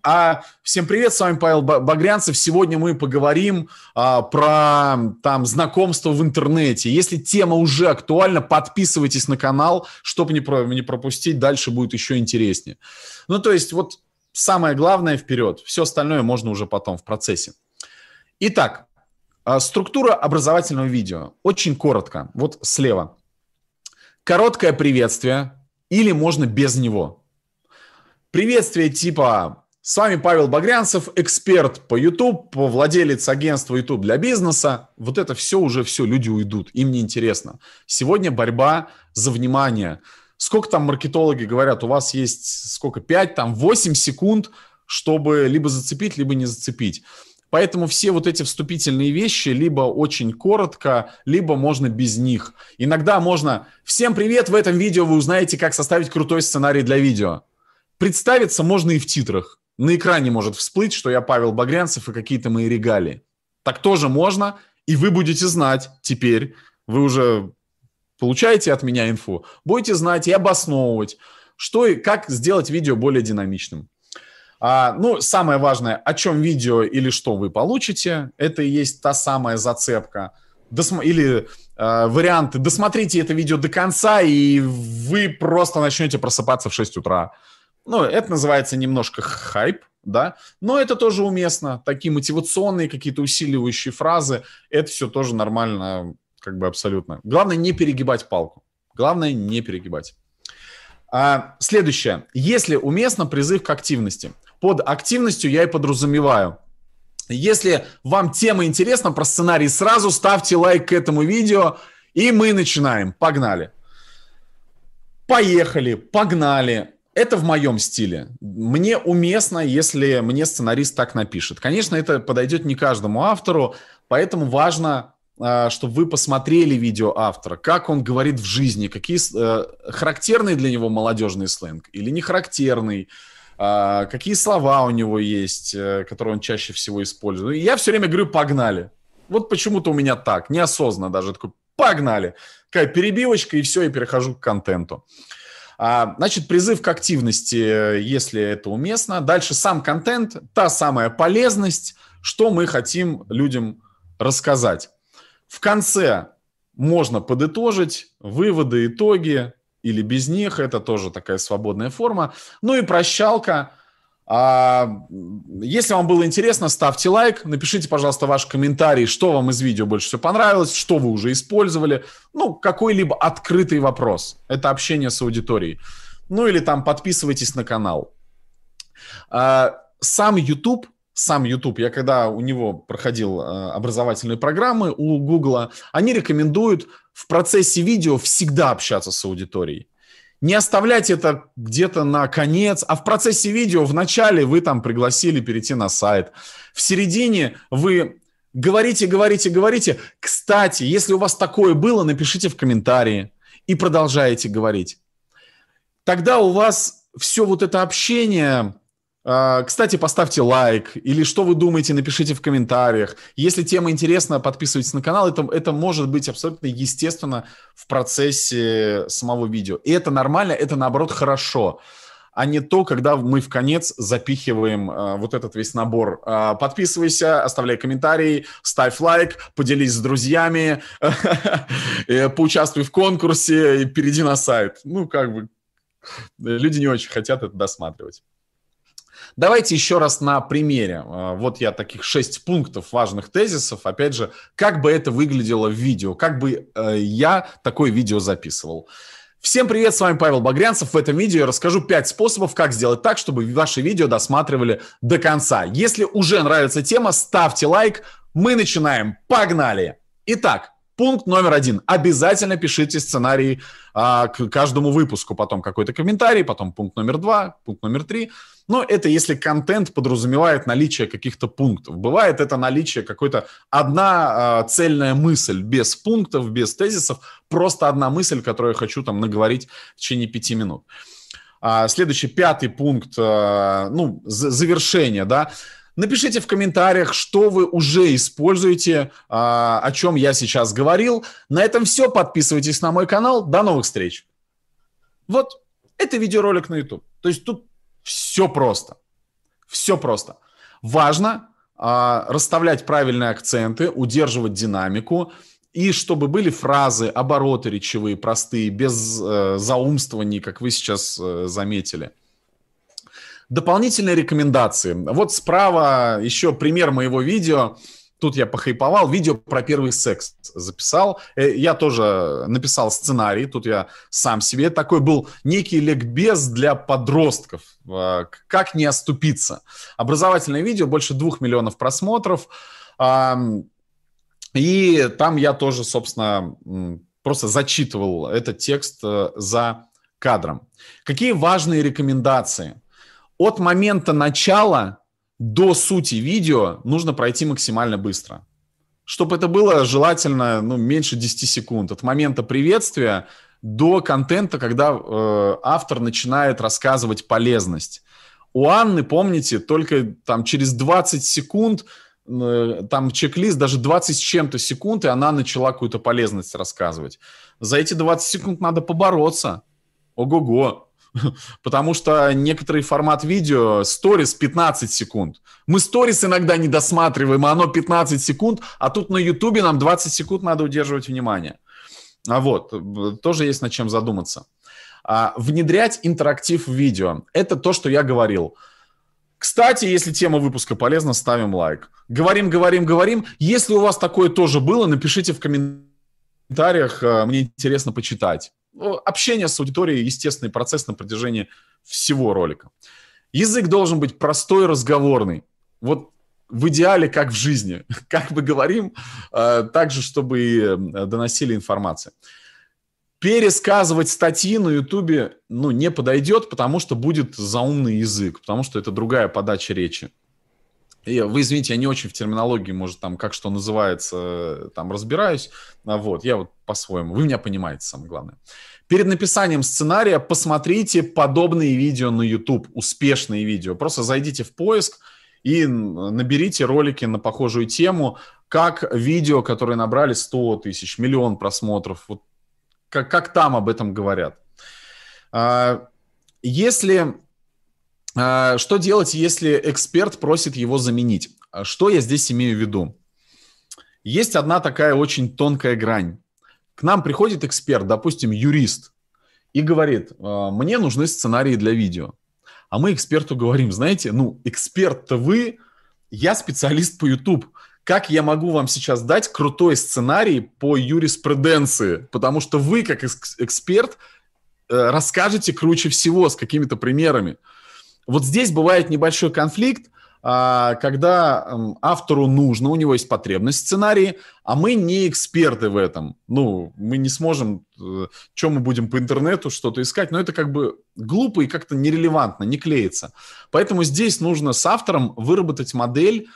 а всем привет, с вами Павел Багрянцев. Сегодня мы поговорим а, про там знакомство в интернете. Если тема уже актуальна, подписывайтесь на канал, чтобы не, про, не пропустить. Дальше будет еще интереснее. Ну, то есть вот самое главное вперед. Все остальное можно уже потом в процессе. Итак, а, структура образовательного видео. Очень коротко. Вот слева. Короткое приветствие или можно без него. Приветствие типа с вами Павел Багрянцев, эксперт по YouTube, владелец агентства YouTube для бизнеса. Вот это все уже все, люди уйдут, им не интересно. Сегодня борьба за внимание. Сколько там маркетологи говорят, у вас есть сколько, 5, там 8 секунд, чтобы либо зацепить, либо не зацепить. Поэтому все вот эти вступительные вещи либо очень коротко, либо можно без них. Иногда можно «Всем привет! В этом видео вы узнаете, как составить крутой сценарий для видео». Представиться можно и в титрах на экране может всплыть, что я Павел Багрянцев и какие-то мои регалии. Так тоже можно, и вы будете знать теперь, вы уже получаете от меня инфу, будете знать и обосновывать, что и как сделать видео более динамичным. А, ну, самое важное, о чем видео или что вы получите, это и есть та самая зацепка. Досм... Или э, варианты, досмотрите это видео до конца, и вы просто начнете просыпаться в 6 утра. Ну, это называется немножко хайп, да, но это тоже уместно. Такие мотивационные какие-то усиливающие фразы, это все тоже нормально, как бы абсолютно. Главное не перегибать палку. Главное не перегибать. А, следующее. Если уместно, призыв к активности. Под активностью я и подразумеваю. Если вам тема интересна про сценарий, сразу ставьте лайк к этому видео, и мы начинаем. Погнали. Поехали, погнали. Это в моем стиле. Мне уместно, если мне сценарист так напишет. Конечно, это подойдет не каждому автору, поэтому важно, а, чтобы вы посмотрели видео автора, как он говорит в жизни, какие э, характерные для него молодежный сленг или не характерный, а, какие слова у него есть, э, которые он чаще всего использует. Я все время говорю «погнали». Вот почему-то у меня так, неосознанно даже такой «погнали». Такая перебивочка, и все, я перехожу к контенту. Значит, призыв к активности, если это уместно. Дальше сам контент, та самая полезность, что мы хотим людям рассказать. В конце можно подытожить выводы, итоги или без них, это тоже такая свободная форма. Ну и прощалка – а, если вам было интересно, ставьте лайк, напишите, пожалуйста, ваш комментарий, что вам из видео больше всего понравилось, что вы уже использовали. Ну, какой-либо открытый вопрос. Это общение с аудиторией. Ну или там подписывайтесь на канал. А, сам YouTube, сам YouTube, я когда у него проходил а, образовательные программы у Google, они рекомендуют в процессе видео всегда общаться с аудиторией не оставлять это где-то на конец, а в процессе видео в начале вы там пригласили перейти на сайт. В середине вы говорите, говорите, говорите. Кстати, если у вас такое было, напишите в комментарии и продолжаете говорить. Тогда у вас все вот это общение кстати, поставьте лайк или что вы думаете, напишите в комментариях. Если тема интересна, подписывайтесь на канал. Это, это может быть абсолютно естественно в процессе самого видео. И это нормально, это наоборот хорошо а не то, когда мы в конец запихиваем э, вот этот весь набор. Э, подписывайся, оставляй комментарий, ставь лайк, поделись с друзьями, (laughs) поучаствуй в конкурсе и перейди на сайт. Ну, как бы, люди не очень хотят это досматривать. Давайте еще раз на примере. А, вот я таких шесть пунктов важных тезисов. Опять же, как бы это выглядело в видео, как бы э, я такое видео записывал. Всем привет, с вами Павел Багрянцев. В этом видео я расскажу 5 способов, как сделать так, чтобы ваши видео досматривали до конца. Если уже нравится тема, ставьте лайк. Мы начинаем. Погнали! Итак, Пункт номер один. Обязательно пишите сценарий а, к каждому выпуску. Потом какой-то комментарий, потом пункт номер два, пункт номер три. Но это если контент подразумевает наличие каких-то пунктов. Бывает это наличие какой-то одна а, цельная мысль, без пунктов, без тезисов, просто одна мысль, которую я хочу там наговорить в течение пяти минут. А, следующий, пятый пункт, а, ну, завершение, да, Напишите в комментариях, что вы уже используете, а, о чем я сейчас говорил. На этом все. Подписывайтесь на мой канал. До новых встреч. Вот, это видеоролик на YouTube. То есть тут все просто. Все просто. Важно а, расставлять правильные акценты, удерживать динамику, и чтобы были фразы, обороты речевые простые, без э, заумствований, как вы сейчас э, заметили. Дополнительные рекомендации. Вот справа еще пример моего видео. Тут я похайповал, видео про первый секс записал. Э, я тоже написал сценарий, тут я сам себе. Такой был некий ликбез для подростков. Э, как не оступиться. Образовательное видео, больше двух миллионов просмотров. И там я тоже, собственно, просто зачитывал этот текст э, за кадром. Какие важные рекомендации? от момента начала до сути видео нужно пройти максимально быстро. Чтобы это было желательно ну, меньше 10 секунд. От момента приветствия до контента, когда э, автор начинает рассказывать полезность. У Анны, помните, только там через 20 секунд, э, там чек-лист, даже 20 с чем-то секунд, и она начала какую-то полезность рассказывать. За эти 20 секунд надо побороться. Ого-го. (laughs) Потому что некоторый формат видео, сторис 15 секунд. Мы сторис иногда не досматриваем, а оно 15 секунд, а тут на ютубе нам 20 секунд надо удерживать внимание. А вот, тоже есть над чем задуматься. А, внедрять интерактив в видео. Это то, что я говорил. Кстати, если тема выпуска полезна, ставим лайк. Говорим, говорим, говорим. Если у вас такое тоже было, напишите в комментариях, э, мне интересно почитать. Ну, общение с аудиторией – естественный процесс на протяжении всего ролика. Язык должен быть простой, разговорный. Вот в идеале, как в жизни. (laughs) Как мы говорим, э, так же, чтобы и э, доносили информацию. Пересказывать статьи на Ютубе ну, не подойдет, потому что будет заумный язык, потому что это другая подача речи. И вы извините, я не очень в терминологии, может, там, как что называется, там, разбираюсь. А вот, я вот по-своему. Вы меня понимаете, самое главное. Перед написанием сценария посмотрите подобные видео на YouTube, успешные видео. Просто зайдите в поиск и наберите ролики на похожую тему, как видео, которые набрали 100 тысяч, миллион просмотров. Вот как, как там об этом говорят. А, если что делать, если эксперт просит его заменить? А что я здесь имею в виду? Есть одна такая очень тонкая грань. К нам приходит эксперт, допустим, юрист, и говорит, «А, мне нужны сценарии для видео. А мы эксперту говорим, знаете, ну, эксперт-то вы, я специалист по YouTube. Как я могу вам сейчас дать крутой сценарий по юриспруденции? Потому что вы, как эксперт, э, расскажете круче всего с какими-то примерами. Вот здесь бывает небольшой конфликт, а, когда автору нужно, у него есть потребность в сценарии, а мы не эксперты в этом. Ну, мы не сможем, э, чем мы будем по интернету что-то искать, но это как бы глупо и как-то нерелевантно, не клеится. Поэтому здесь нужно с автором выработать модель,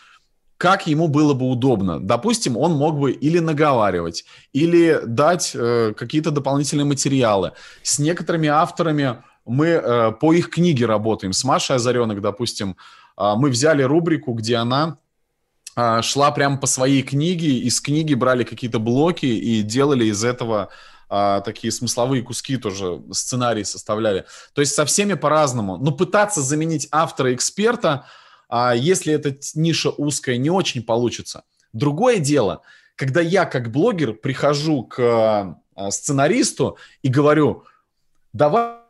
как ему было бы удобно. Допустим, он мог бы или наговаривать, или дать э, какие-то дополнительные материалы. С некоторыми авторами мы э, по их книге работаем. С Машей Озаренок, допустим, э, мы взяли рубрику, где она э, шла прямо по своей книге, из книги брали какие-то блоки и делали из этого э, такие смысловые куски тоже, сценарии составляли. То есть со всеми по-разному. Но пытаться заменить автора-эксперта, э, если эта ниша узкая, не очень получится. Другое дело, когда я как блогер прихожу к э, сценаристу и говорю, давай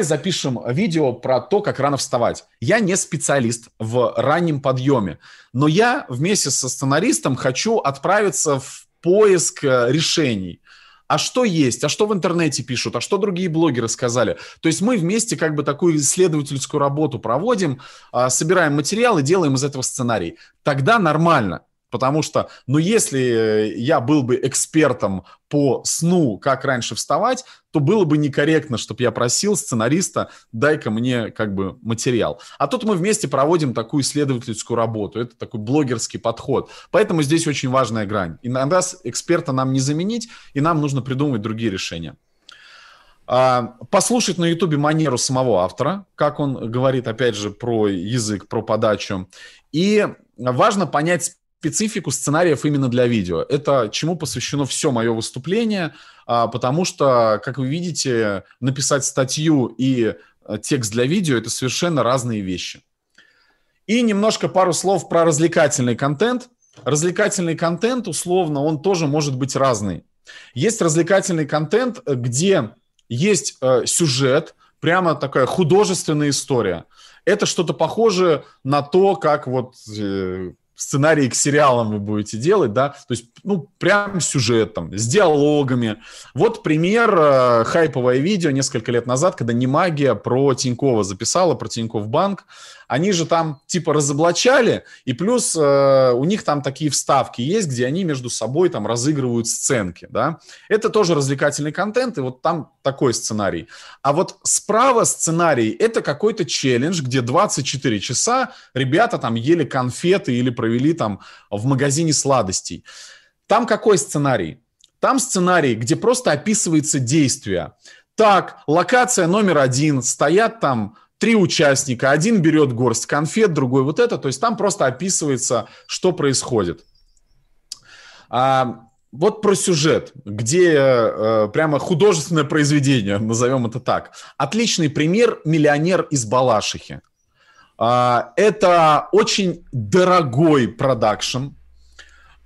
запишем видео про то, как рано вставать. Я не специалист в раннем подъеме, но я вместе со сценаристом хочу отправиться в поиск э, решений. А что есть? А что в интернете пишут? А что другие блогеры сказали? То есть мы вместе как бы такую исследовательскую работу проводим, а, собираем материалы, делаем из этого сценарий. Тогда нормально. Потому что, ну, если э, я был бы экспертом по сну, как раньше вставать, то было бы некорректно, чтобы я просил сценариста, дай-ка мне как бы материал. А тут мы вместе проводим такую исследовательскую работу. Это такой блогерский подход. Поэтому здесь очень важная грань. Иногда эксперта нам не заменить, и нам нужно придумывать другие решения а, послушать на Ютубе манеру самого автора, как он говорит, опять же, про язык, про подачу. И важно понять специфику сценариев именно для видео. Это чему посвящено все мое выступление, а, потому что, как вы видите, написать статью и э, текст для видео – это совершенно разные вещи. И немножко пару слов про развлекательный контент. Развлекательный контент, условно, он тоже может быть разный. Есть развлекательный контент, где есть э, сюжет, прямо такая художественная история. Это что-то похожее на то, как вот э, сценарии к сериалам вы будете делать, да, то есть, ну, прям сюжет там, с диалогами. Вот пример, э, хайповое видео несколько лет назад, когда Немагия про Тинькова записала, про Тиньков банк. Они же там типа разоблачали, и плюс э, у них там такие вставки есть, где они между собой там разыгрывают сценки, да. Это тоже развлекательный контент, и вот там такой сценарий. А вот справа сценарий – это какой-то челлендж, где 24 часа ребята там ели конфеты или провели там в магазине сладостей. Там какой сценарий? Там сценарий, где просто описывается действие. Так, локация номер один, стоят там три участника, один берет горсть конфет, другой вот это, то есть там просто описывается, что происходит. А, вот про сюжет, где э, прямо художественное произведение, назовем это так. Отличный пример «Миллионер из Балашихи». А, это очень дорогой продакшн,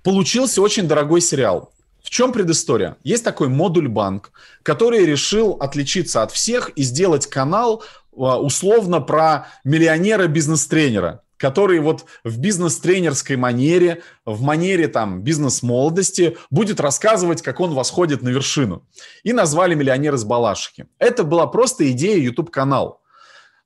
получился очень дорогой сериал. В чем предыстория? Есть такой модуль банк, который решил отличиться от всех и сделать канал, условно про миллионера-бизнес-тренера, который вот в бизнес-тренерской манере, в манере там бизнес-молодости будет рассказывать, как он восходит на вершину. И назвали «Миллионер из Балашихи». Это была просто идея YouTube-канал.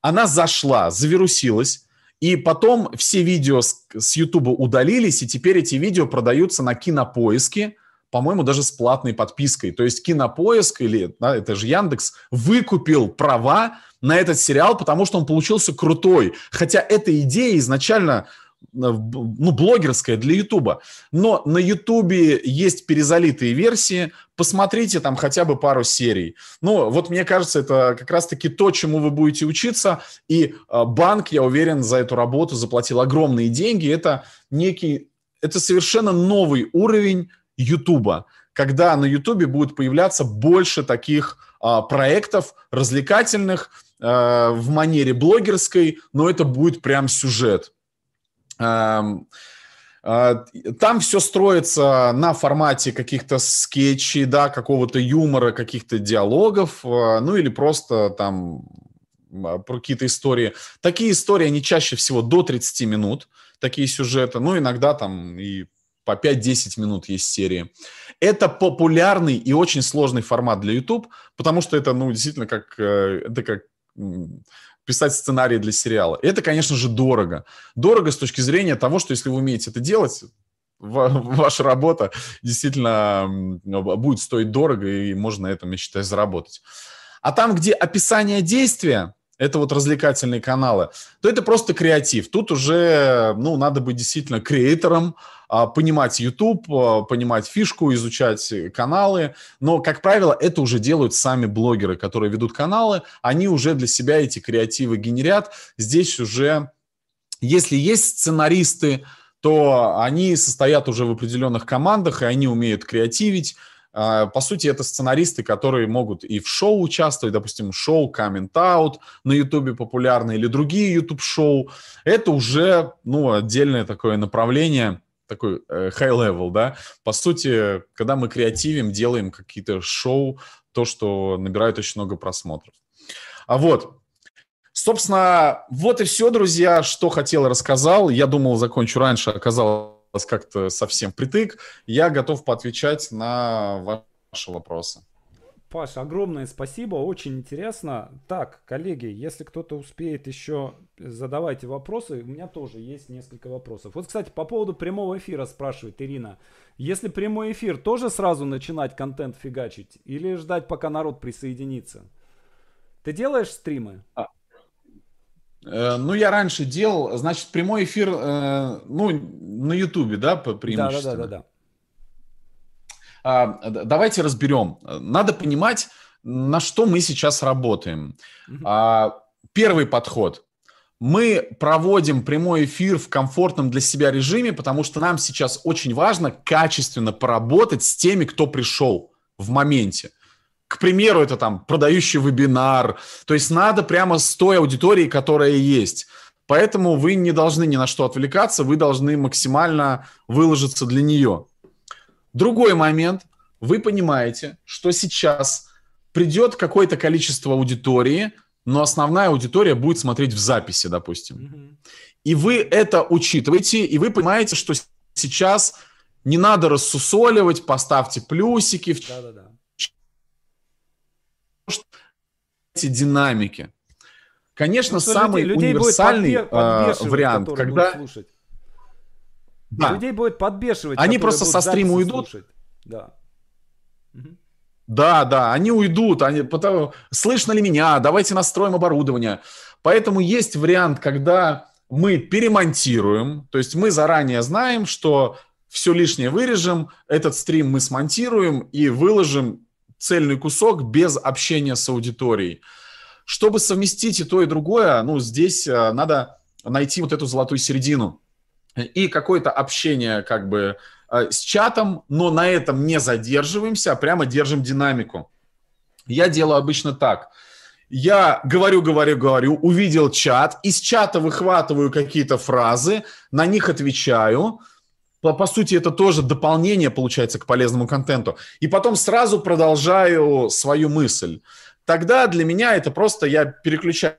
Она зашла, завирусилась, и потом все видео с, с YouTube удалились, и теперь эти видео продаются на кинопоиске, по-моему, даже с платной подпиской. То есть Кинопоиск или да, это же Яндекс выкупил права на этот сериал, потому что он получился крутой. Хотя эта идея изначально э, ну, блогерская для Ютуба. Но на Ютубе есть перезалитые версии. Посмотрите там хотя бы пару серий. Ну, вот мне кажется, это как раз-таки то, чему вы будете учиться. И э, банк, я уверен, за эту работу заплатил огромные деньги. Это некий, это совершенно новый уровень Ютуба, когда на Ютубе будет появляться больше таких а, проектов развлекательных а, в манере блогерской, но это будет прям сюжет. А, там все строится на формате каких-то скетчей, да, какого-то юмора, каких-то диалогов, а, ну или просто там а, про какие-то истории. Такие истории, они чаще всего до 30 минут, такие сюжеты, ну иногда там и по 5-10 минут есть серии. Это популярный и очень сложный формат для YouTube, потому что это, ну, действительно, как, э, это как писать сценарий для сериала. Это, конечно же, дорого. Дорого с точки зрения того, что если вы умеете это делать, (laughs) ваша работа действительно будет стоить дорого, и можно на этом, я считаю, заработать. А там, где описание действия, это вот развлекательные каналы, то это просто креатив. Тут уже, ну, надо быть действительно креатором, а, понимать YouTube, а, понимать фишку, изучать каналы. Но, как правило, это уже делают сами блогеры, которые ведут каналы. Они уже для себя эти креативы генерят. Здесь уже, если есть сценаристы, то они состоят уже в определенных командах, и они умеют креативить, по сути, это сценаристы, которые могут и в шоу участвовать, допустим, шоу Coming Out на Ютубе популярно, или другие YouTube-шоу. Это уже, ну, отдельное такое направление, такой э, high level, да. По сути, когда мы креативим, делаем какие-то шоу, то, что набирает очень много просмотров. А вот, собственно, вот и все, друзья, что хотел рассказал. Я думал, закончу раньше, оказалось как-то совсем притык. Я готов поотвечать на ваши вопросы. Паш, огромное спасибо, очень интересно. Так, коллеги, если кто-то успеет еще, задавайте вопросы. У меня тоже есть несколько вопросов. Вот, кстати, по поводу прямого эфира спрашивает Ирина. Если прямой эфир, тоже сразу начинать контент фигачить? Или ждать, пока народ присоединится? Ты делаешь стримы? А, ну, я раньше делал, значит, прямой эфир, э, ну, на Ютубе, да, по преимущественно? Да, да, да, да. А, давайте разберем. Надо понимать, на что мы сейчас работаем. А, первый подход. Мы проводим прямой эфир в комфортном для себя режиме, потому что нам сейчас очень важно качественно поработать с теми, кто пришел в моменте. К примеру, это там продающий вебинар. То есть надо прямо с той аудиторией, которая есть. Поэтому вы не должны ни на что отвлекаться, вы должны максимально выложиться для нее. Другой момент. Вы понимаете, что сейчас придет какое-то количество аудитории, но основная аудитория будет смотреть в записи, допустим. Mm-hmm. И вы это учитываете, и вы понимаете, что сейчас не надо рассусоливать, поставьте плюсики. Да-да-да. Эти динамики. Конечно, ну, самый людей, универсальный людей подбе- э, вариант, когда... Да. Людей будет подбешивать. Они просто со стрима уйдут. Слушать. Да. Да, да, они уйдут, они, потому, слышно ли меня, давайте настроим оборудование. Поэтому есть вариант, когда мы перемонтируем, то есть мы заранее знаем, что все лишнее вырежем, этот стрим мы смонтируем и выложим цельный кусок без общения с аудиторией. Чтобы совместить и то, и другое, ну, здесь э, надо найти вот эту золотую середину и какое-то общение как бы э, с чатом, но на этом не задерживаемся, а прямо держим динамику. Я делаю обычно так. Я говорю, говорю, говорю, увидел чат, из чата выхватываю какие-то фразы, на них отвечаю. По, по сути, это тоже дополнение получается к полезному контенту. И потом сразу продолжаю свою мысль. Тогда для меня это просто я переключаю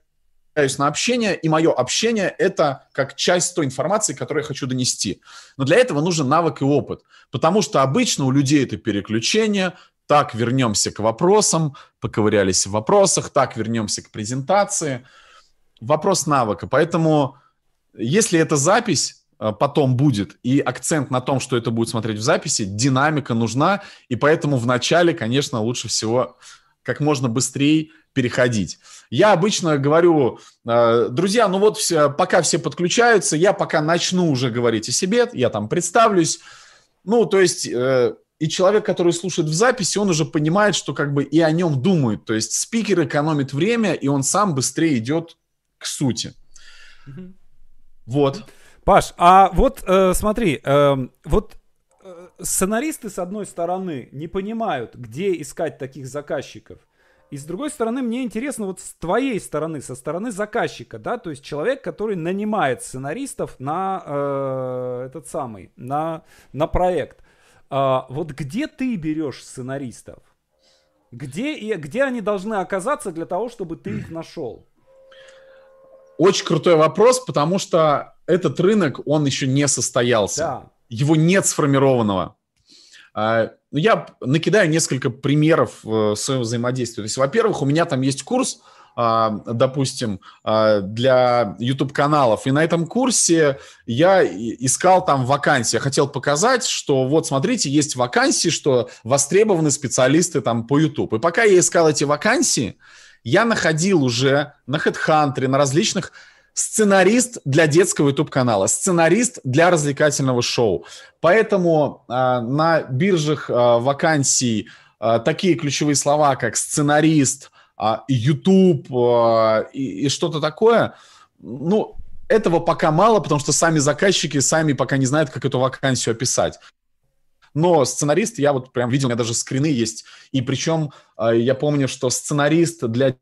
на общение, и мое общение – это как часть той информации, которую я хочу донести. Но для этого нужен навык и опыт, потому что обычно у людей это переключение, так вернемся к вопросам, поковырялись в вопросах, так вернемся к презентации. Вопрос навыка. Поэтому если эта запись потом будет, и акцент на том, что это будет смотреть в записи, динамика нужна, и поэтому в начале, конечно, лучше всего как можно быстрее переходить. Я обычно говорю, э, друзья, ну вот все, пока все подключаются, я пока начну уже говорить о себе, я там представлюсь. Ну, то есть, э, и человек, который слушает в записи, он уже понимает, что как бы и о нем думает. То есть спикер экономит время, и он сам быстрее идет к сути. Угу. Вот. Паш, а вот э, смотри, э, вот э, сценаристы, с одной стороны, не понимают, где искать таких заказчиков. И с другой стороны, мне интересно вот с твоей стороны, со стороны заказчика, да, то есть человек, который нанимает сценаристов на э, этот самый, на, на проект. А, вот где ты берешь сценаристов? Где, и, где они должны оказаться для того, чтобы ты их нашел? Очень крутой вопрос, потому что этот рынок, он еще не состоялся. Да. Его нет сформированного. А, ну, я накидаю несколько примеров э, своего взаимодействия. То есть, во-первых, у меня там есть курс, а, допустим, а, для YouTube-каналов. И на этом курсе я искал там вакансии. Я хотел показать, что вот, смотрите, есть вакансии, что востребованы специалисты там по YouTube. И пока я искал эти вакансии, я находил уже на HeadHunter, на различных сценарист для детского YouTube-канала, сценарист для развлекательного шоу. Поэтому э, на биржах э, вакансий э, такие ключевые слова, как сценарист, э, YouTube э, и, и что-то такое, ну, этого пока мало, потому что сами заказчики сами пока не знают, как эту вакансию описать. Но сценарист, я вот прям видел, у меня даже скрины есть. И причем э, я помню, что сценарист для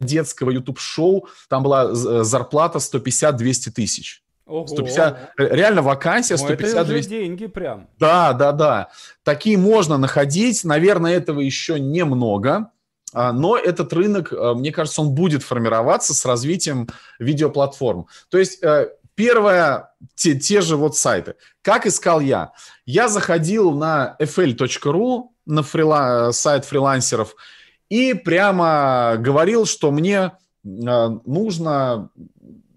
детского YouTube-шоу, там была э, зарплата 150-200 тысяч. Ого. 150, реально вакансия 150 это 200. деньги прям. Да, да, да. Такие можно находить. Наверное, этого еще немного. а, но этот рынок, а, мне кажется, он будет формироваться с развитием видеоплатформ. То есть э, первое, те, те же вот сайты. Как искал я? Я заходил на fl.ru, на фрила, сайт фрилансеров, и прямо говорил, что мне нужно,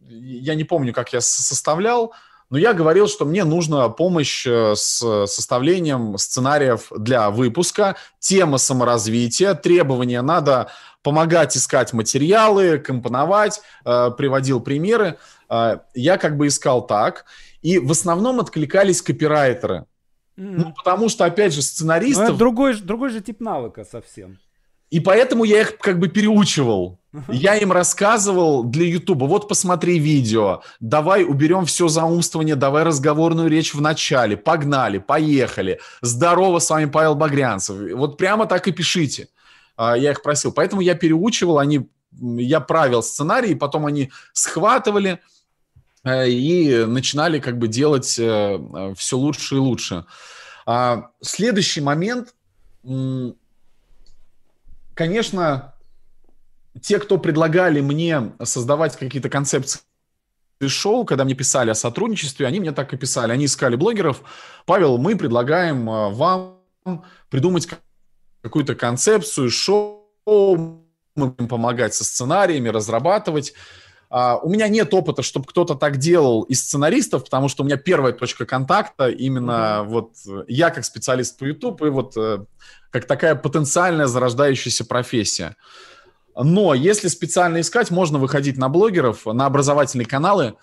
я не помню, как я составлял, но я говорил, что мне нужна помощь э, с составлением сценариев для выпуска, тема саморазвития, требования надо помогать искать материалы, компоновать, э, приводил примеры. Э, я как бы искал так, и в основном откликались копирайтеры. Mm. Ну, потому что, опять же, сценаристов... Ну, другой, другой же тип навыка совсем. И поэтому я их как бы переучивал. Я им рассказывал для Ютуба, вот посмотри видео, давай уберем все заумствование, давай разговорную речь в начале, погнали, поехали. Здорово, с вами Павел Багрянцев. Вот прямо так и пишите. А, я их просил. Поэтому я переучивал, они, я правил сценарий, потом они схватывали и начинали как бы делать э, все лучше и лучше. А, следующий момент, конечно, те, кто предлагали мне создавать какие-то концепции шоу, когда мне писали о сотрудничестве, они мне так и писали. Они искали блогеров. Павел, мы предлагаем э, вам придумать какую-то концепцию шоу, мы будем помогать со сценариями, разрабатывать. Uh, у меня нет опыта, чтобы кто-то так делал из сценаристов, потому что у меня первая точка контакта именно mm-hmm. вот я как специалист по YouTube и вот uh, как такая потенциальная зарождающаяся профессия. Но если специально искать, можно выходить на блогеров, на образовательные каналы,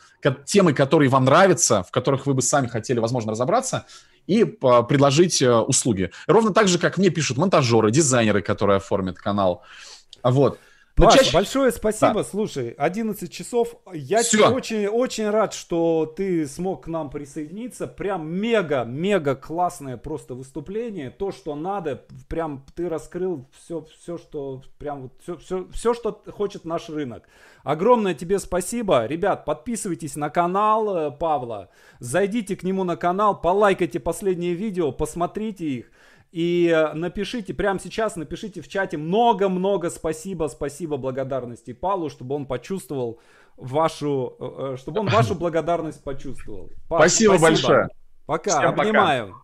темы, которые вам нравятся, в которых вы бы сами хотели, возможно, разобраться, и предложить э, услуги. Ровно так же, как мне пишут монтажеры, дизайнеры, которые оформят канал. Вот. Но Паш, чаще... большое спасибо. Да. Слушай, 11 часов. Я Все. очень, очень рад, что ты смог к нам присоединиться. Прям мега, мега классное просто выступление. То, что надо. Прям ты раскрыл все, все, что прям вот все, все, все, что хочет наш рынок. Огромное тебе спасибо. Ребят, подписывайтесь на канал э, Павла. Зайдите к нему на канал, полайкайте последние видео, посмотрите их. И э, напишите, прямо сейчас напишите в чате много-много спасибо, спасибо благодарности Палу, чтобы он почувствовал вашу, э, э, чтобы он вашу (coughs) благодарность почувствовал. Спасибо, спасибо большое. Пока, Всем обнимаю. Пока.